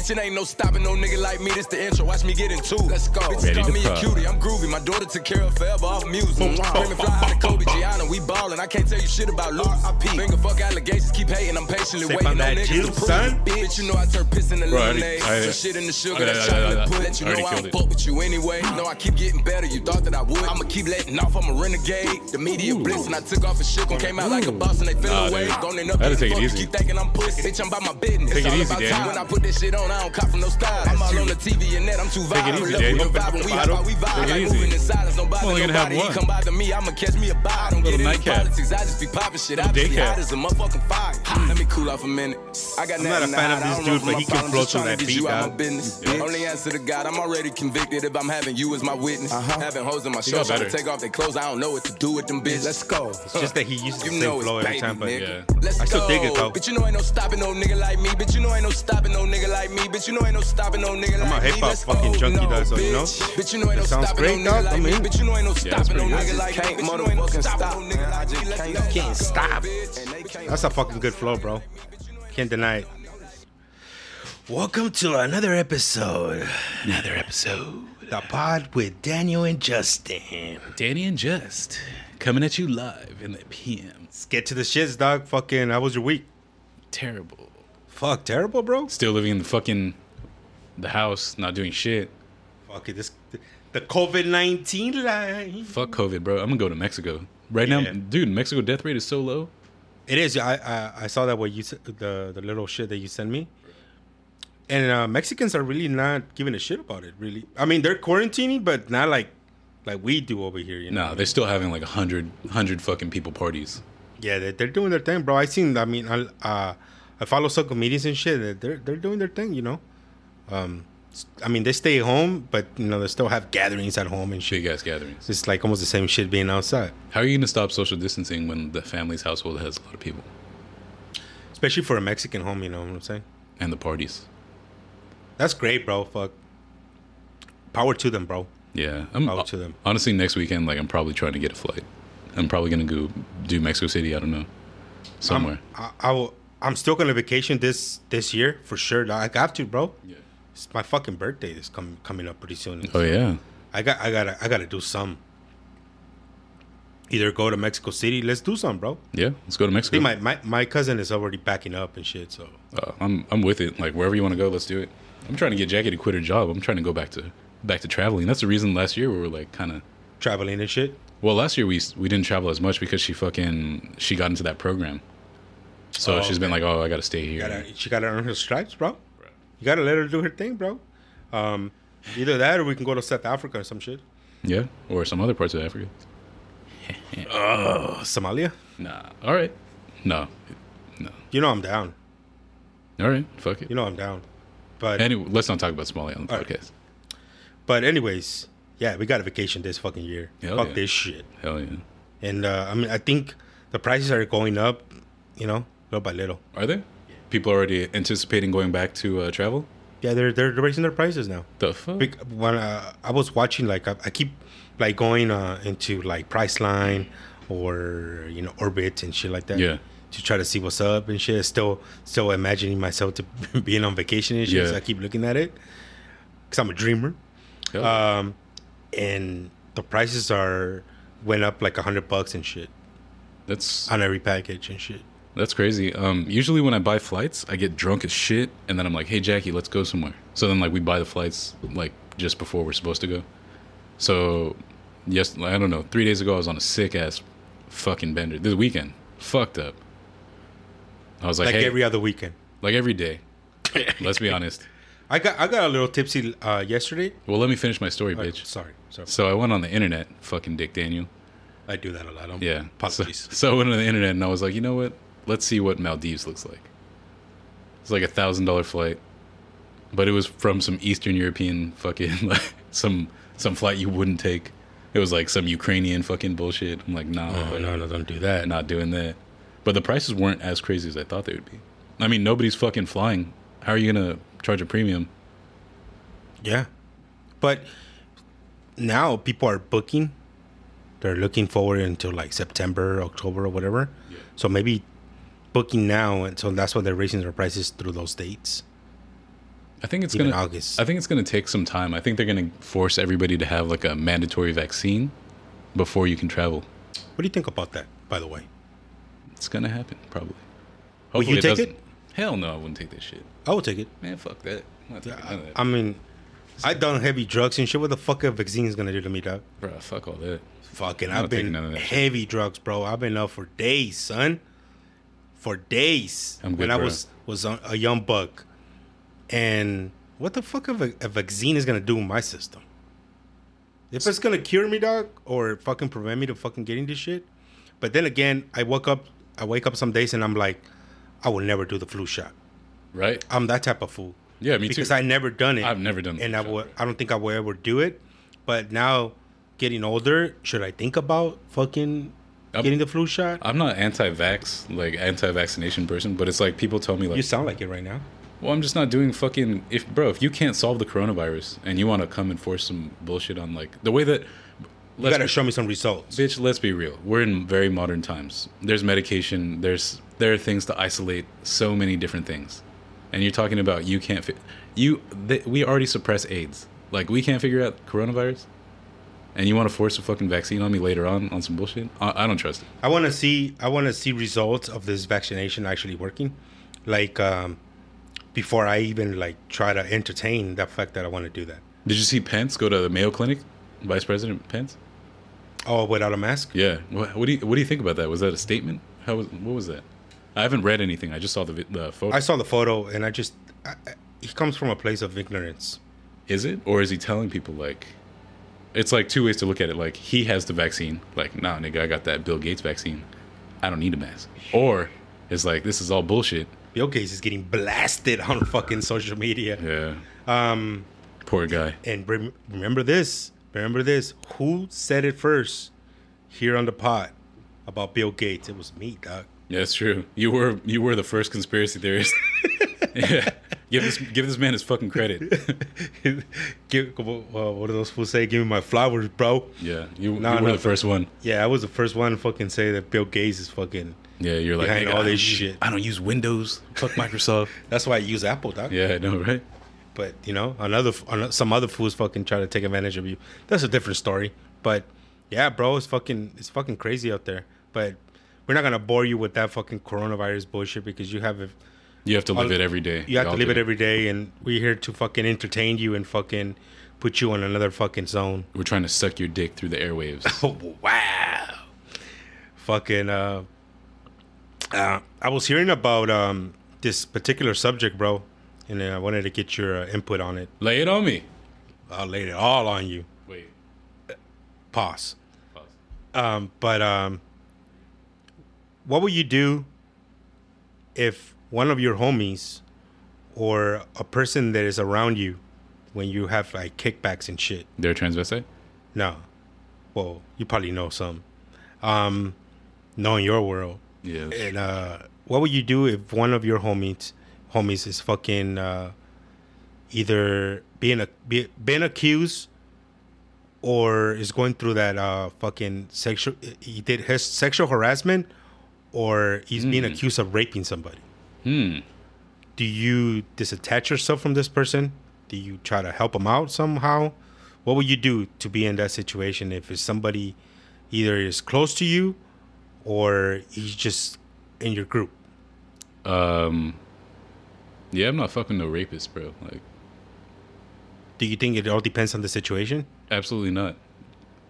Bitch, it ain't no stopping no nigga like me. This the intro. Watch me get into. Let's go. Ready call to me a cutie. I'm groovy. My daughter took care of forever off music. Screaming fly high to Kobe Gianna. We ballin'. I can't tell you shit about Luke. Finger fuck allegations. Keep hating. I'm patiently Sip waiting on niggas to prove. Bitch, you know I turn piss into lemonade. I- Put shit in the sugar. I- That I- I- chocolate pull. Let you know I don't fuck with you anyway. No, I keep getting better. You thought that I would. I'ma keep letting off. I'm a renegade. The media blitz and I took off and shook 'em. Came out like a boss and they fell away. Going up Gotta take it fuck, easy. Keep thinking I'm pussy. Bitch, I'm about my business. Take it easy, about time. When I put this shit on, I don't cop from no style. I'm all on the TV and net. I'm too violent. easy, Love Daniel. with the vibe when we hop vibe. Take it Like easy. moving in silence. Don't bother I'm only gonna have nobody. He one. come bother me. I'ma catch me a bite. I don't get into nightcap. politics. I just be popping shit. Little Obviously daycap. hot as a motherfucking fire. Let me cool off a minute. I got I'm not a nothing to fan of this dude, but he can problems. flow Just through that beat, you out my dog. business. Only answer to God. I'm already convicted if I'm having you as my witness. Uh-huh. Having hoes in my show got trying to take off their clothes. I don't know what to do with them bitches. Let's go. It's just that he uses the You know same flow every baby, time, but. Yeah. I still dig it, though. Bitch, you know ain't no stopping no nigga like me. Bitch, you know ain't no stopping no nigga like me. Bitch, you know ain't no stopping no nigga I'm a like me. hip-hop Let's fucking junkie, no, though, so, you know? bitch. Bitch, you know ain't no That sounds stopping great, no dog. nigga I like me. mean- Bitch, you know ain't no that's stopping no pretty nigga good. like me. Can't Bitch, you know ain't no stopping stop, no nigga. I like me. just can't- can't stop. Bitch. And they can't that's a fucking good flow, bro. Can't deny it. Welcome to another episode. Another episode. The pod with Daniel and Justin. Danny and Just coming at you live in the PM. Let's get to the shits, dog. Fucking, how was your week? Terrible. Fuck, terrible, bro. Still living in the fucking the house, not doing shit. Fuck it, this the COVID nineteen line. Fuck COVID, bro. I'm gonna go to Mexico right Yeah. now, dude. Mexico death rate is so low. It is. I I, I saw that what you the the little shit that you sent me. And uh, Mexicans are really not giving a shit about it. Really, I mean they're quarantining, but not like like we do over here. You know? No, they're still having like a hundred, hundred fucking people parties. Yeah, they're, they're doing their thing, bro. I seen. I mean, I uh, I follow some comedians and shit. They're they're doing their thing, you know. Um, I mean, they stay home, but you know they still have gatherings at home and shit. Big ass gatherings. It's like almost the same shit being outside, How are you gonna stop social distancing when the family's household has a lot of people especially for a Mexican home. You know what I'm saying? and the parties? That's great, bro. Fuck. Power to them, bro. Yeah, I'm Power to them. honestly next weekend. Like, I'm probably trying to get a flight. I'm probably gonna go do Mexico City. I don't know, somewhere. I, I will. I'm still gonna vacation this this year for sure. Like, I have to, bro. yeah. It's my fucking birthday is coming coming up pretty soon. Oh yeah. I got I gotta I gotta do some. Either go to Mexico City. Let's do some, bro. Yeah. Let's go to Mexico. think my, my, my cousin is already backing up and shit. So Uh, I'm I'm with it. Like wherever you want to go, let's do it. I'm trying to get Jackie to quit her job. I'm trying to go back to back to traveling. That's the reason last year we were like kind of. traveling and shit. Well, last year we we didn't travel as much because she fucking she got into that program. So Oh, she's been like, oh, I got to stay here. Gotta, she gotta earn her stripes, bro. You gotta let her do her thing, bro. Um, either that or we can go to South Africa or some shit. Yeah, or some other parts of Africa. Oh, Somalia. Nah. All right. No. No. You know I'm down. All right. Fuck it. You know I'm down. But Anyway, let's not talk about Somalia on the All right. podcast. but anyways, yeah, we got a vacation this fucking year. Hell Fuck yeah. this shit. Hell yeah. And uh, I mean, I think the prices are going up. You know, little by little. Are there? People already anticipating going back to uh, travel? Yeah, they're they're raising their prices now. The fuck? When uh, I was watching, like I, I keep like going uh, into like Priceline or you know Orbit and shit like that. Yeah. To try to see what's up and shit. Still, still imagining myself to being on vacation and shit. So I keep looking at it because I'm a dreamer. Yeah. Um, and the prices are went up like a hundred bucks and shit that's on every package and shit. That's crazy. Um, usually when I buy flights, I get drunk as shit, and then I'm like, "Hey Jackie, let's go somewhere." So then like we buy the flights like just before we're supposed to go. So yes, I don't know. Three days ago, I was on a sick ass fucking bender. This weekend, fucked up. I was like, Like "Hey," every other weekend. like every day. Let's be honest. I got I got a little tipsy uh, yesterday. Well, let me finish my story, Oh, bitch. sorry, sorry. So I went on the internet, fucking Dick Daniel. I do that a lot. I'm, Yeah. So, so I went on the internet and I was like, you know what? Let's see what Maldives looks like. It's like a thousand dollar flight, but it was from some Eastern European fucking like some some flight you wouldn't take. It was like some Ukrainian fucking bullshit. I'm like, nah, Oh, no, no, don't do that. not doing that. But the prices weren't as crazy as I thought they would be. I mean, nobody's fucking flying. How are you gonna charge a premium? Yeah. But now people are booking. They're looking forward until like September, October, or whatever. Yeah. So maybe booking now, and so that's why they're raising their prices through those dates. I think it's Even gonna. August. I think it's gonna take some time. I think they're gonna force everybody to have like a mandatory vaccine before you can travel. What do you think about that? By the way, It's gonna happen probably. Will you Hopefully take it? Hell no, I wouldn't take that shit. I will take it. Man, fuck that. I'm not taking none of that. I mean, I done heavy drugs and shit. What the fuck a vaccine is gonna do to me, dog? Bro, fuck all that. Fucking, I've been that shit. heavy drugs, bro. I've been up for days, son. For days. I'm when I was was a young buck, and what the fuck of a, a vaccine is gonna do in my system? If it's gonna cure me, dog, or fucking prevent me to fucking getting this shit. But then again, I woke up. I wake up some days and I'm like, I will never do the flu shot. Right? I'm that type of fool. Yeah, me because too. Because I never done it. I've never done and I would. I don't think I will ever do it. But now, getting older, should I think about fucking I'm- getting the flu shot? I'm not anti-vax, like anti-vaccination person, but it's like people tell me like, you sound like it right now. well, I'm just not doing fucking. If bro, if you can't solve the coronavirus and you want to come and force some bullshit on like the way that, You gotta be- show me some results. bitch, let's be real. We're in very modern times. There's medication. There's there are things to isolate so many different things, and you're talking about you can't. Fi- you th- we already suppress AIDS. Like we can't figure out coronavirus, and you want to force a fucking vaccine on me later on on some bullshit? I, I don't trust it. I want to see. I want to see results of this vaccination actually working, like um, before I even like try to entertain the fact that I want to do that. Did you see Pence go to the Mayo Clinic? Vice President Pence? Oh, without a mask? Yeah. What, what do you What do you think about that? Was that a statement? How was What was that? I haven't read anything. I just saw the the photo. I saw the photo and I just. I, I- he comes from a place of ignorance. is it or is he telling people like? It's like two ways to look at it. Like he has the vaccine. Like nah, nigga, I got that Bill Gates vaccine. I don't need a mask. Or it's like this is all bullshit. Bill Gates is getting blasted on fucking social media. Yeah. Um, Poor guy. and rem- remember this. Remember this. Who said it first here on the pod about Bill Gates? It was me, dog. Yeah, it's true. You were you were the first conspiracy theorist. yeah. Give this give this man his fucking credit. Give, uh, what do those fools say? Give me my flowers, bro. Yeah, you, No, you were no, the first one. Yeah, I was the first one to fucking say that Bill Gates is fucking. Yeah, you're like Behind "Nigga, all I this use- shit." I don't use Windows. Fuck Microsoft. That's why I use Apple, dog. yeah, I know, right? But you know, another some other fools fucking try to take advantage of you. That's a different story. But yeah, bro, it's fucking it's fucking crazy out there. But we're not gonna bore you with that fucking coronavirus bullshit because you have. You have to live All- it every day. You have to live do it every day, and we're here to fucking entertain you and fucking put you on another fucking zone. We're trying to suck your dick through the airwaves. Oh wow! Fucking uh, uh, I was hearing about um this particular subject, bro, and I wanted to get your uh, input on it. Lay it on me. I'll lay it all on you. Wait. Pause. Pause. Um, but um, what would you do if one of your homies or a person that is around you when you have like kickbacks and shit? They're transvestite. No. Well, you probably know some. Um, knowing your world. Yeah. And uh, what would you do if one of your homies homies is fucking uh, either being a be, being accused or is going through that uh, fucking sexual he did his sexual harassment or he's being accused of raping somebody. Hmm. Do you disattach yourself from this person? Do you try to help him out somehow? What would you do to be in that situation if it's somebody either is close to you or he's just in your group? Um. Yeah, I'm not fucking no rapist, bro. Like, Do you think it all depends on the situation? absolutely not.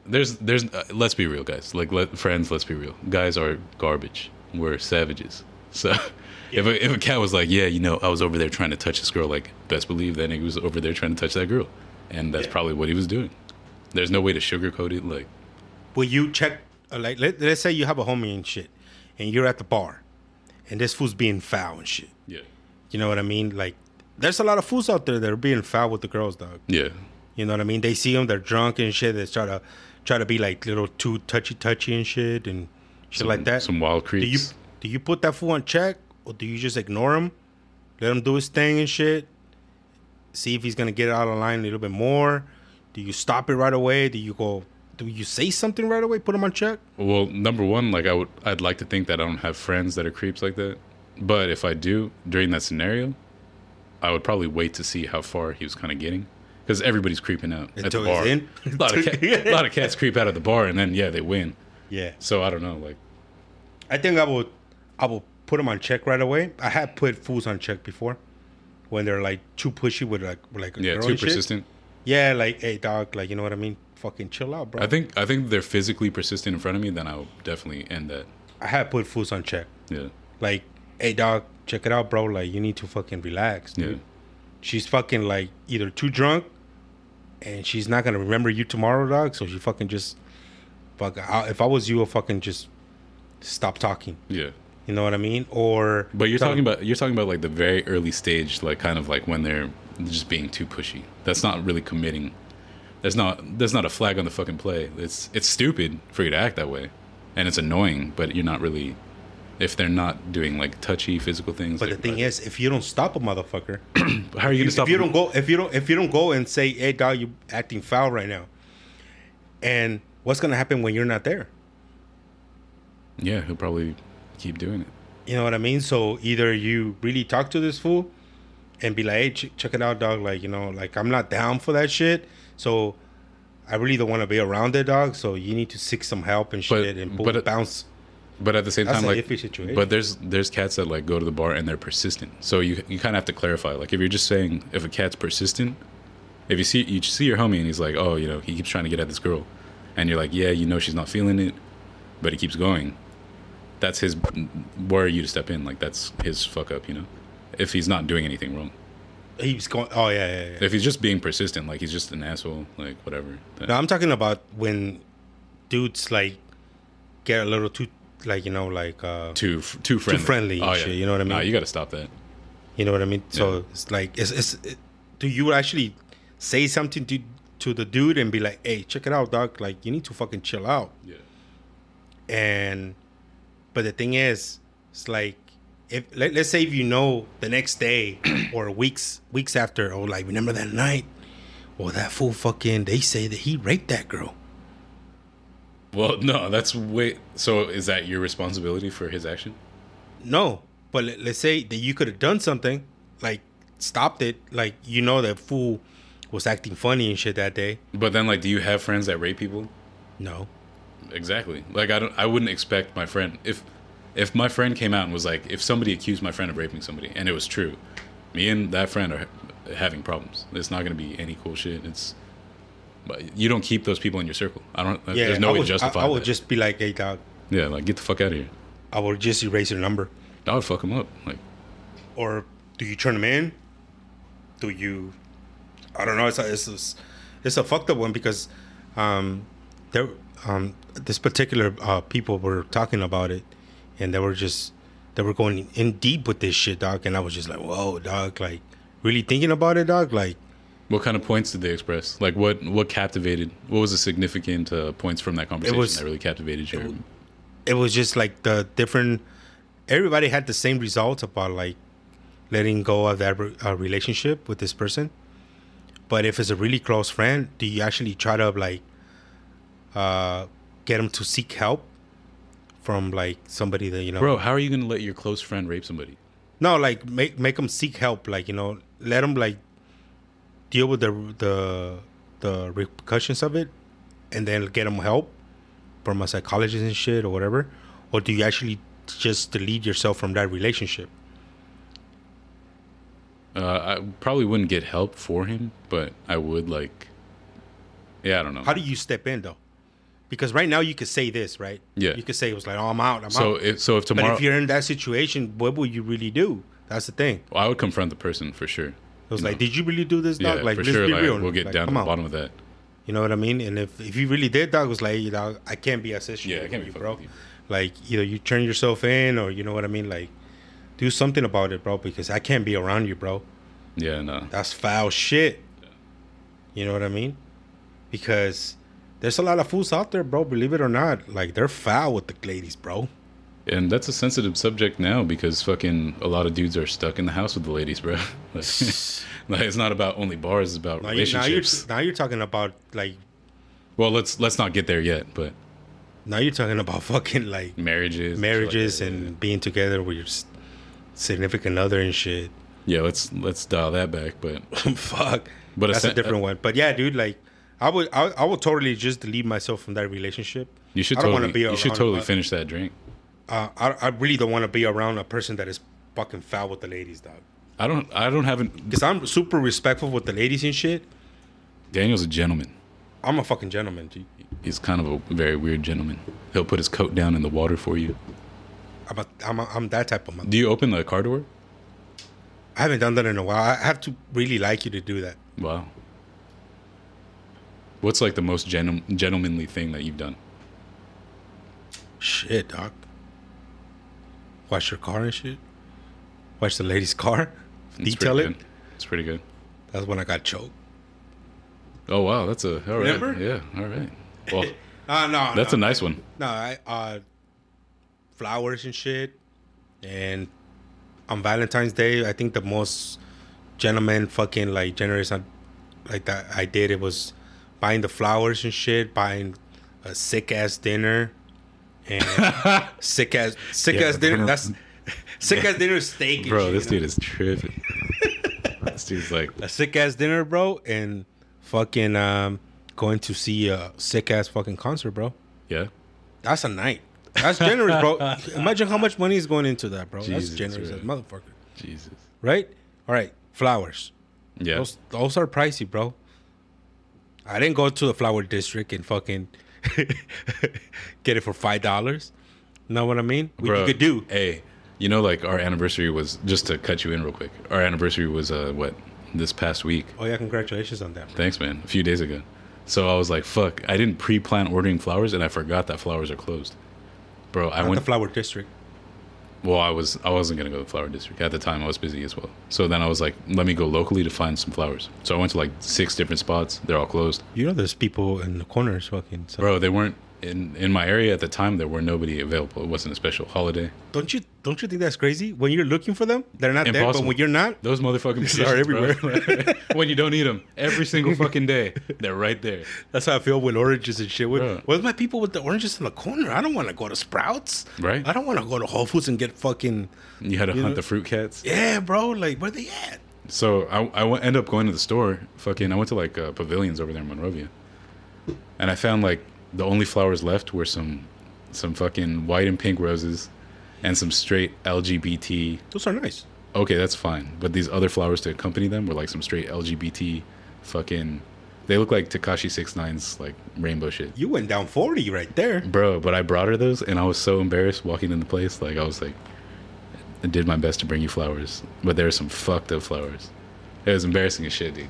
There's, there's. Uh, let's be real, guys. Like, let friends. Let's be real. Guys are garbage. We're savages. So, if a, if a cat was like, yeah, you know, I was over there trying to touch this girl, like, best believe that nigga was over there trying to touch that girl, and that's probably what he was doing. There's no way to sugarcoat it. Like, Will you check, uh, like, let, let's say you have a homie and shit, and you're at the bar, and this fool's being foul and shit. yeah, You know what I mean? Like, there's a lot of fools out there that are being foul with the girls, dog. yeah. You know what I mean? They see them, they're drunk and shit. They try to try to be like little too touchy touchy and shit and shit like that. some wild Do you creeps. do you put that fool on check or do you just ignore him, let him do his thing and shit? See if he's gonna get out of line a little bit more. Do you stop it right away? Do you go? Do you say something right away? Put him on check. Well, number one, like I would, I'd like to think that I don't have friends that are creeps like that. But if I do, during that scenario, I would probably wait to see how far he was kind of getting, because everybody's creeping out at the bar. in? a lot of cat, a lot of cats creep out of the bar, and then yeah, they win. Yeah. So I don't know, like I think I would, I will put them on check right away. I have put fools on check before when they're like too pushy with like with like yeah, too and shit. persistent. Yeah, like hey dog, like you know what I mean? Fucking chill out, bro. I think I think they're physically persistent in front of me, then I'll definitely end that. I have put fools on check. Yeah, Like, hey dog, check it out, bro. Like you need to fucking relax. Dude. yeah, She's fucking like either too drunk and she's not gonna remember you tomorrow, dog. So she fucking just fuck. I, if I was you, I'll fucking just stop talking. yeah. You know what I mean? Or But you're talking about you're talking about like the very early stage, like kind of like when they're just being too pushy. That's not really committing. There's not there's not a flag on the fucking play. It's it's stupid for you to act that way, and it's annoying. But you're not really if they're not doing like touchy physical things. But the thing is, if you don't stop a motherfucker, how are you gonna stop? if you them? don't go, if you don't, if you don't go and say, "Hey, dog, you're acting foul right now," and what's gonna happen when you're not there? Yeah, he'll probably keep doing it. You know what I mean? So either you really talk to this fool and be like, "Hey, ch- check it out, dog. Like, you know, like I'm not down for that shit. So I really don't want to be around it, dog. So you need to seek some help and But- shit and boom, but bounce." But at the same That's time, like, situation. but there's there's cats that like go to the bar and they're persistent. So you you kind of have to clarify. Like if you're just saying if a cat's persistent, if you see you see your homie and he's like, oh, you know, he keeps trying to get at this girl, and you're like, yeah, you know, she's not feeling it, but he keeps going. That's his. Where are you to step in? Like that's his fuck up, you know. If he's not doing anything wrong, He's going. Oh yeah, yeah, yeah. if he's just being persistent, like he's just an asshole, like whatever. No, I'm talking about when dudes like get a little too, like you know, like uh, too too friendly. friendly and shit, you know what I mean? Nah, you got to stop that. You know what I mean? So Yeah. it's like, it's, it's it, do you actually say something to to the dude and be like, "Hey, check it out, doc. Like, you need to fucking chill out." Yeah. And, but the thing is, it's like, if let, let's say if you know the next day or weeks weeks after, or like, remember that night, well that fool fucking, they say that he raped that girl. Well, no, that's way. So is that your responsibility for his action? No, but let, let's say that you could have done something, like stopped it, like you know that fool was acting funny and shit that day. But then, like, do you have friends that rape people? No. Exactly. Like, I don't. I wouldn't expect my friend if if my friend came out and was like, if somebody accused my friend of raping somebody and it was true, me and that friend are having problems. It's not going to be any cool shit. It's. But you don't keep those people in your circle. I don't. Yeah, there's no I way would, to justify I, I would that. just be like, hey, dog, yeah, like get the fuck out of here. I would just erase your number. I would fuck him up. Like, Or do you turn them in? Do you? I don't know. It's a, it's a, it's a fucked up one because um, there um, this particular uh, people were talking about it, and they were just they were going in deep with this shit, dog. And I was just like, whoa, dog, like really thinking about it, dog. Like, what kind of points did they express? Like, what what captivated? What was the significant uh, points from that conversation was- that really captivated you? it was just like the different everybody had the same results about like letting go of that uh, relationship with this person but if it's a really close friend do you actually try to like uh get them to seek help from like somebody that you know Bro, how are you gonna let your close friend rape somebody? no like make make them seek help like you know let them like deal with the the the repercussions of it and then get them help from a psychologist and shit or whatever or do you actually just delete yourself from that relationship Uh, I probably wouldn't get help for him, but I would like. Yeah, I don't know. how do you step in though because right now you could say this right Yeah. you could say it was like oh i'm out i'm so out if so if tomorrow, but if you're in that situation what would you really do that's the thing Well, I would confront the person for sure. it was like know? did you really do this dog yeah, like for sure. be Like, real we'll get Like, down to the bottom of that. You know what I mean? And if, if you really did, dog, was like, you know, I can't be a associated Yeah, I can't be you, fucking bro. you. Like, either you turn yourself in or, you know what I mean? Like, do something about it, bro, because I can't be around you, bro. Yeah, no. That's foul shit. Yeah. You know what I mean? Because there's a lot of fools out there, bro, believe it or not. Like, they're foul with the ladies, bro. And that's a sensitive subject now because fucking a lot of dudes are stuck in the house with the ladies, bro. like, like, it's not about only bars; it's about Now, you, now, you're, relationships. now you're talking about, like, well, let's let's not get there yet, but now you're talking about fucking, like, marriages, like marriages that, and being together with your significant other and shit. yeah. Let's let's dial that back. But Fuck. But that's a sen- different one. But yeah, dude, like I would, I, I would totally just delete myself from that relationship. you should I don't totally be you should totally finish that drink. Uh, I, I really don't want to be around a person that is fucking foul with the ladies, dog. I don't I don't have an Because I'm super respectful with the ladies and shit. Daniel's a gentleman. I'm a fucking gentleman, G. He's kind of a very weird gentleman. He'll put his coat down in the water for you. I'm, a, I'm, a, I'm that type of man. Do you open the car door? I haven't done that in a while. I have to really like you to do that. Wow. What's like the most gentle- gentlemanly thing that you've done? Shit, doc. Wash your car and shit. Wash the lady's car. It's Detail it. It's pretty good. That's when I got choked. Oh wow, that's a all right. Remember? Yeah, all right. Well, Uh, no, that's no. a nice one. No, I uh flowers and shit. And on Valentine's Day, I think the most gentleman fucking like generous like that I did it was buying the flowers and shit, buying a sick ass dinner and sick ass sick Yeah, ass dinner. That's sick ass dinner steak. and Bro, this you know? dude is tripping. this dude's like, a sick ass dinner, bro, and fucking um going to see a sick ass fucking concert, bro. yeah. That's a night. That's generous, bro. Imagine how much money is going into that, bro. Jesus, That's generous right. as motherfucker. Jesus. Right? All right. Flowers. Yeah. Those those are pricey, bro. I didn't go to the flower district and fucking get it for five dollars. Know what I mean? What Bro, you could do. Hey, you know, like our anniversary was just to cut you in real quick. Our anniversary was uh what this past week. Oh yeah, congratulations on that. Bro. Thanks, man. A few days ago. So I was like, fuck. I didn't pre-plan ordering flowers, and I forgot that flowers are closed. Bro, I Not went. the flower district. Well, I was I wasn't gonna go to the flower district at the time. I was busy as well. So then I was like, let me go locally to find some flowers. So I went to like six different spots. They're all closed, You know, there's people in the corners fucking. So. bro. They weren't in in my area at the time. There were nobody available. It wasn't a special holiday. Don't you don't you think that's crazy? When you're looking for them, they're not there. But Impossible. when you're not, Those motherfucking Are everywhere. when you don't need them every single fucking day, they're right there. that's how I feel with oranges and shit. With. Where's my people with the oranges in the corner? I don't want to go to Sprouts. Right. I don't want to go to Whole Foods and get fucking. You had to You hunt know- the fruit cats. Yeah, bro. Like, where they at? So I I went, end up going to the store. Fucking, I went to like uh, pavilions over there in Monrovia, and I found like the only flowers left were some some fucking white and pink roses, and some straight LGBT. Those are nice. Okay, that's fine. But these other flowers to accompany them were like some straight LGBT, fucking. They look like Tekashi 69's like rainbow shit. You went down 40 right there. Bro, but I brought her those, and I was so embarrassed walking in the place. Like I was like, I did my best to bring you flowers, but there were some fucked up flowers. It was embarrassing as shit, dude.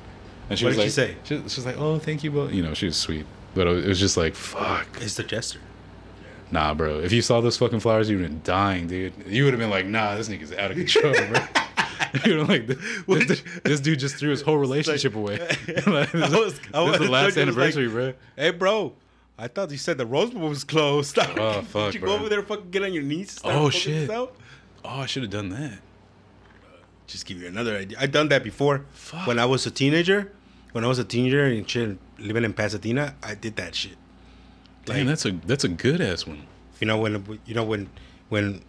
And she What was did like, she say? She, she was like, "Oh, thank you, but you know, she was sweet." But it was, just like, "Fuck, It's the jester. nah, bro. If you saw those fucking flowers, you would have been dying, dude. You would have been like, "Nah, this nigga's out of control, bro." you know, like this, this, this dude just threw his whole relationship away. Like, this, I was- I this is was- the last was like- anniversary, bro. Hey, bro. I thought you said the Rose Bowl was closed. Oh, fuck, Did you bro. go over there fucking get on your knees? Oh, shit. Oh, I should have done that. Just give you another idea. I done that before. Fuck. When I was a teenager. When I was a teenager and shit, living in Pasadena, I did that shit. Damn, that's a that's a good ass one. you know when you know when when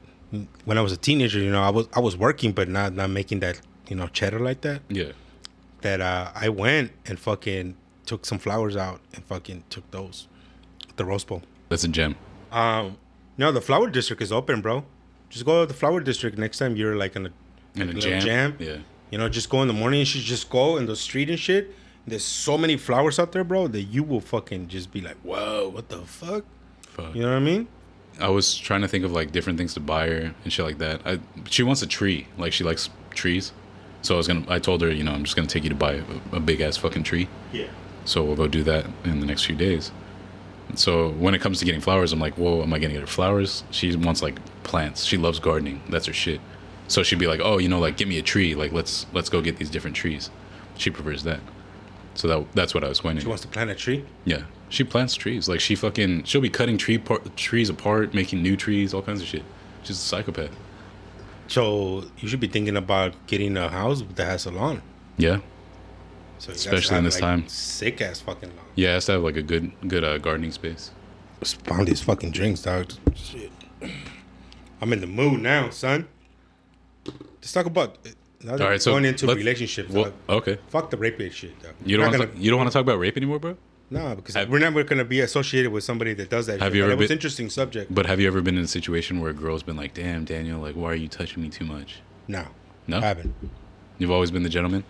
when I was a teenager, you know I was I was working but not not making that you know cheddar like that. Yeah. That uh, I went and fucking took some flowers out and fucking took those, the Rose Bowl. That's a gem. Um, no, the flower district is open, bro. Just go to the flower district next time you're like in a In a jam. jam. Yeah. You know, just go in the morning. Should just go in the street and shit. There's so many flowers out there, bro, that you will fucking just be like, whoa, what the fuck? Fuck. You know what I mean? I was trying to think of like different things to buy her and shit like that. I she wants a tree. Like she likes trees. So I was gonna I told her, you know, I'm just gonna take you to buy a, a big ass fucking tree. Yeah. So we'll go do that in the next few days. So when it comes to getting flowers, I'm like, whoa, am I gonna get her flowers? She wants like plants. She loves gardening. That's her shit. So she'd be like, oh, you know, like get me a tree. Like let's let's go get these different trees. She prefers that. So that that's what I was going She wants to plant a tree. Yeah, she plants trees. Like she fucking she'll be cutting tree par- trees apart, making new trees, all kinds of shit. She's a psychopath. So you should be thinking about getting a house that has a lawn. Yeah, So Especially in this like, time. Sick ass fucking lawn. yeah. It has to have like a good good uh, gardening space. Spawn these fucking drinks, dog. Shit. I'm in the mood now, son. Let's talk about All they're so going into let's- relationships. Well, dog. okay. Fuck the rape shit. Dog. You don't Not want to. gonna- You don't want to talk about rape anymore, bro. No, because Have- we're never going to be associated with somebody that does that. Have shit. you But ever it was been- interesting subject. But have you ever been in a situation where a girl's been like, "Damn, Daniel, like, why are you touching me too much?" no, No? I haven't. You've always been the gentleman.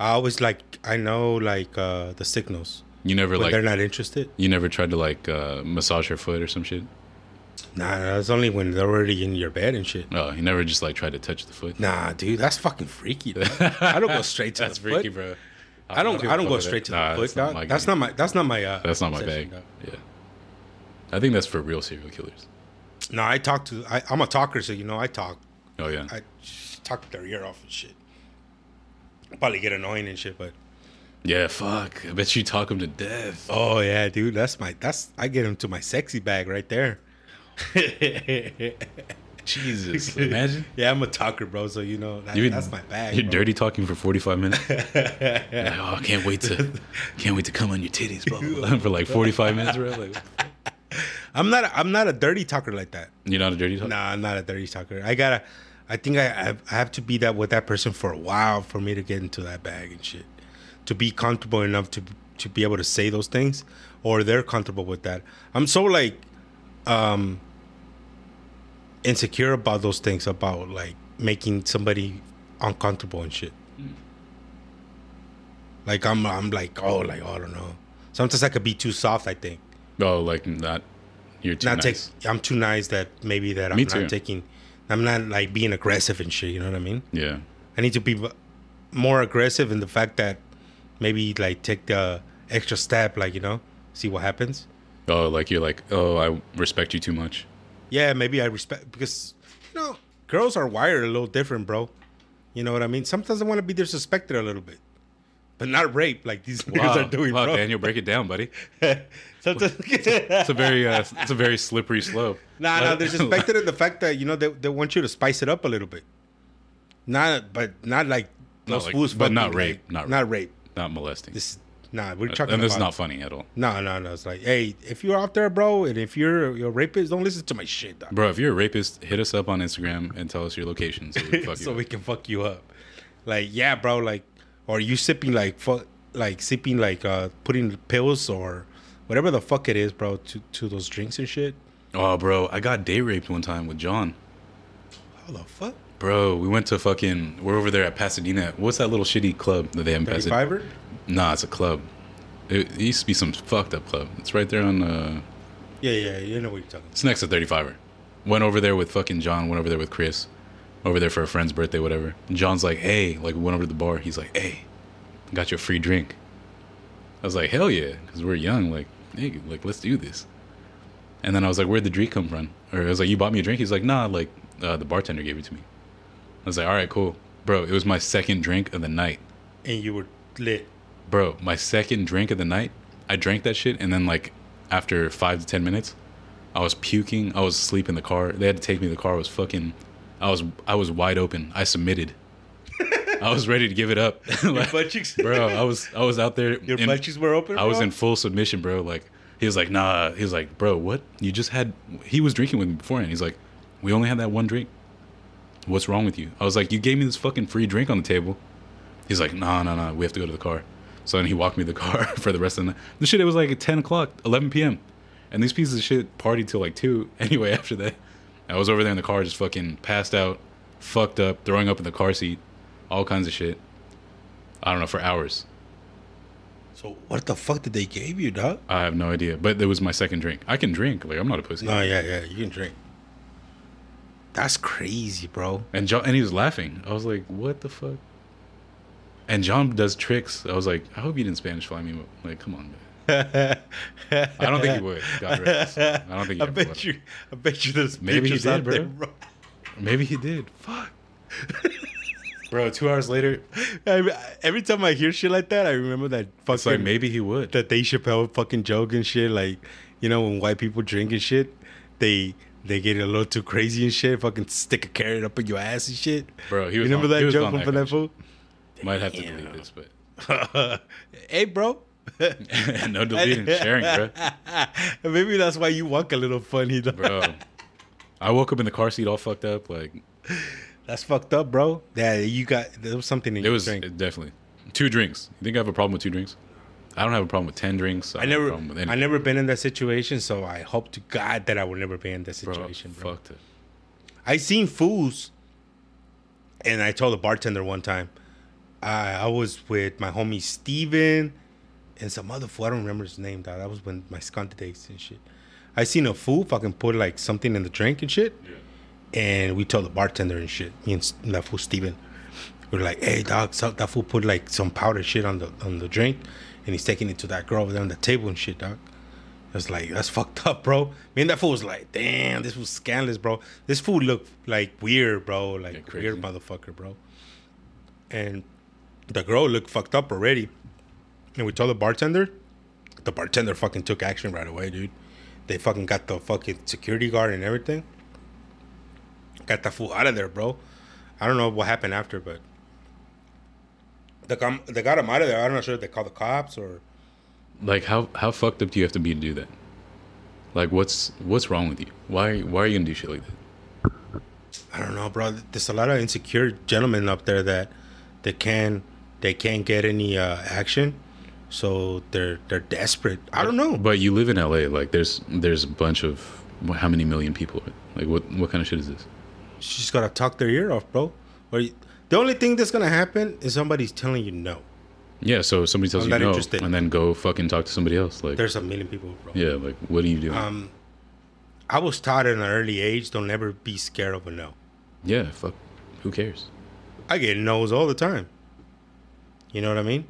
I always like I know like uh, the signals You never when like. they're not interested. You never tried to like uh, massage her foot or some shit. Nah, that's only when they're already in your bed and shit. Oh, you never just like tried to touch the foot. Nah, dude, that's fucking freaky. I don't go straight to That's the freaky, foot. bro. I don't. I don't go straight to Nah, the that's foot. my That's not my. That's not my. Uh, That's not my bag. dog. Yeah. I think that's for real serial killers. No, I talk to. I, I'm a talker, so you know I talk. Oh yeah. I talk their ear off and shit. Probably get annoying and shit, but yeah. Fuck. I bet you talk him to death. oh yeah, dude, that's my. That's I get into my sexy bag right there. Jesus. Imagine. Yeah, I'm a talker, bro. So you know that, been- that's my bag. You're bro. dirty talking for 45 minutes. Like, oh, I can't wait to, can't wait to come on your titties, blah, for like 45 minutes, bro. Like, I'm not. A, I'm not a dirty talker like that. you're not a dirty talker. Nah, I'm not a dirty talker. I gotta. I think I, I I have to be that with that person for a while for me to get into that bag and shit. To be comfortable enough to to be able to say those things, or they're comfortable with that. I'm so like, um, insecure about those things about like making somebody uncomfortable and shit. Mm. Like I'm I'm like oh like oh, I don't know. Sometimes I could be too soft. I think Oh, like not. You're too not nice. take. I'm too nice that maybe that I'm Me not too. taking. I'm not like being aggressive and shit. You know what I mean? Yeah. I need to be more aggressive in the fact that maybe like take the extra step, like you know, see what happens. Oh, like you're like, oh, I respect you too much. Yeah, maybe I respect because you know girls are wired a little different, bro. You know what I mean? Sometimes I want to be disrespected a little bit, but not rape like these niggas are doing, wow bro. Daniel, break it down, buddy. Sometimes It's a very, uh, it's a very slippery slope. Nah, nah, Like- they're suspected in the fact that you know they, they want you to spice it up a little bit. Not, but not like those like- but not rape, like- not rape. not rape. not molesting. This, nah, we're talking about. and this is not funny at all, No, no, no. It's like, hey, if you're out there, bro, and if you're you're a rapist, don't listen to my shit, dog. bro. If you're a rapist, hit us up on Instagram and tell us your location so we can fuck you. so up. we can fuck you up. Like, yeah, bro. Like, or you sipping like fuck, like sipping like uh putting pills or whatever the fuck it is, bro, to to those drinks and shit. Oh, bro, I got day raped one time with John. How the fuck? Bro, we went to fucking. We're over there at Pasadena. What's that little shitty club that they have in Pasadena? Nah, it's a club. It, it used to be some fucked up club. It's right there on. Uh, Yeah, yeah. You know what you're talking. it's next to 35er. Went over there with fucking John. Went over there with Chris. Over there for a friend's birthday, whatever. And John's like, hey, like we went over to the bar. He's like, hey, got you a free drink. I was like, hell yeah, because we're young. Like, hey, like let's do this. And then I was like, where'd the drink come from? Or I was like, you bought me a drink? He's like, nah, like uh, the bartender gave it to me. I was like, all right, cool, bro. It was my second drink of the night. And you were lit. Bro my second drink of the night i drank that shit and then like after five to ten minutes i was puking i was asleep in the car. They had to take me to the car I was fucking i was i was wide open. I submitted. I was ready to give it up. Like, butt cheeks- bro i was i was out there Your in- butt cheeks were open. i was in full submission bro. Like he was like nah he was like bro what? You just had he was drinking with me beforehand. He's like we only had that one drink. What's wrong with you? I was like you gave me this fucking free drink on the table. He's like, nah, nah, nah. we have to go to the car. So then he walked me the car for the rest of the night. The shit, it was like at 10 o'clock, 11 p.m. And these pieces of shit partied till like 2 anyway after that. I was over there in the car just fucking passed out, fucked up, throwing up in the car seat, all kinds of shit. I don't know, for hours. So what the fuck did they give you, dog? I have no idea. But it was my second drink. I can drink. Like, I'm not a pussy. No, yeah, yeah, you can drink. That's crazy, bro. And John, and he was laughing. I was like, what the fuck? And John does tricks. I was like, I hope you didn't Spanish fly me. Like, come on, man. I don't think he would. God rest. I don't think he I bet would. you. I bet you there's Maybe he pictures did, out there, bro. Maybe he did. Fuck. Bro, two hours later, I, every time I hear shit like that, I remember that fucking it's like maybe he would. that Dave Chappelle fucking joke and shit. Like, you know, when white people drink and shit, they they get a little too crazy and shit. Fucking stick a carrot up in your ass and shit. Bro, he you remember on- that joke from that from that fool? Might have to Damn. delete this, but hey, bro. no deleting, sharing, bro. Maybe that's why you walk a little funny, though. Bro, I woke up in the car seat all fucked up. Like, That's fucked up, bro. Yeah, you got there was something in It your was drink. it definitely two drinks. You think I have a problem with two drinks? I don't have a problem with ten drinks. I don't have a never, with I never been in that situation, so I hope to God that I will never be in that situation, bro. Fucked it. I seen fools, and I told the bartender one time, I I was with my homie Steven and some other fool. I don't remember his name. Dog. That was when my skunk days and shit. I seen a fool fucking put like something in the drink and shit, and we told the bartender and shit. Me and that fool Steven. We are like, hey dog, so that fool put like some powder shit on the on the drink, and he's taking it to that girl over there on the table and shit, dog. I was like, that's fucked up, bro. Me and that fool was like, damn, this was scandalous, bro. This fool looked like weird, bro. Like weird motherfucker, bro. And the girl looked fucked up already. And we told the bartender. The bartender fucking took action right away, dude. They fucking got the fucking security guard and everything. Got the fool out of there, bro. I don't know what happened after, but they got, they got him out of there. I'm not sure if they called the cops or Like how how fucked up do you have to be to do that? Like what's what's wrong with you? Why why are you gonna do shit like that? I don't know, bro. There's a lot of insecure gentlemen up there that they can they can't get any uh, action, so they're they're desperate. I don't know. But you live in LA. Like there's there's a bunch of how many million people? Like what what kind of shit is this? Just gotta talk their ear off, bro. Or you, the only thing that's gonna happen is somebody's telling you no. Yeah, so somebody tells I'm you no, interested. and then go fucking talk to somebody else. Like There's a million people, bro. yeah, like what are you doing? Um, I was taught at an early age, don't ever be scared of a no. yeah, fuck. Who cares? I get no's all the time. You know what I mean?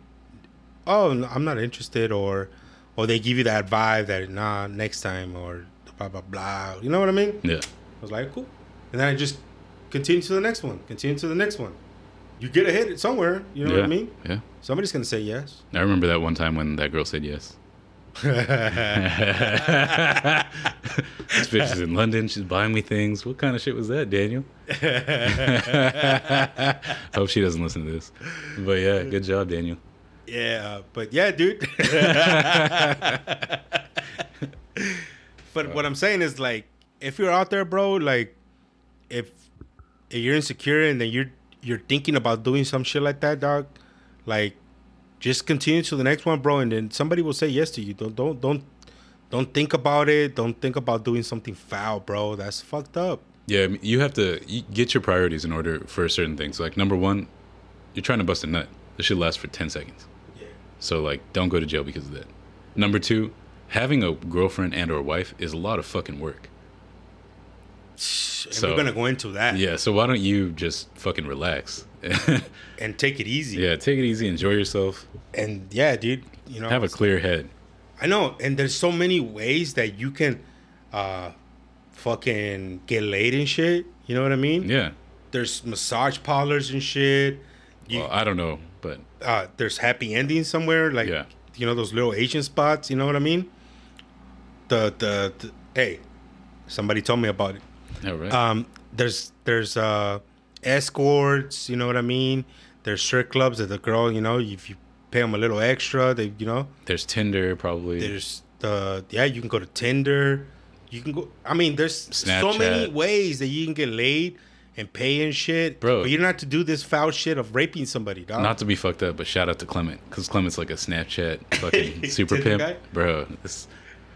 Oh, no, I'm not interested, or or they give you that vibe that nah, next time, or blah blah blah. You know what I mean? Yeah, I was like, cool, and then I just continue to the next one, continue to the next one. You get a hit somewhere. You know yeah, what I mean? Yeah, Somebody's gonna say yes. I remember that one time when that girl said yes. This bitch is in London. She's buying me things. What kind of shit was that, Daniel? I hope she doesn't listen to this. But yeah, good job, Daniel. Yeah, but yeah, dude. but what I'm saying is like, if you're out there, bro, like, if, if you're insecure and then you're you're thinking about doing some shit like that, dog, like, just continue to the next one, bro, and then somebody will say yes to you. Don't don't don't don't think about it. Don't think about doing something foul, bro. That's fucked up. Yeah, I mean, you have to you get your priorities in order for certain things. Like number one, you're trying to bust a nut. This should last for ten seconds. Yeah. So like, don't go to jail because of that. Number two, having a girlfriend and or wife is a lot of fucking work. So- we're gonna go into that. Yeah, so why don't you just fucking relax? And take it easy. yeah, take it easy, enjoy yourself, And yeah, dude. You know, have a clear head. I know, and there's so many ways that you can uh fucking get laid and shit. You know what I mean? Yeah. There's massage parlors and shit. You, Well, I don't know, but uh there's happy endings somewhere, like Yeah. you know, those little Asian spots, you know what I mean? The the, the hey, somebody told me about it. All right. Um there's there's uh escorts, you know what I mean? There's strip clubs that the girl, you know, if you pay them a little extra, they you know, There's Tinder probably. there's the yeah you can go to tinder you can go i mean there's so many ways that you can get laid and pay and shit Bro. but you don't have to do this foul shit of raping somebody dog. Not to be fucked up, but shout out to Clement because Clement's like a Snapchat fucking super pimp, guy? bro. This,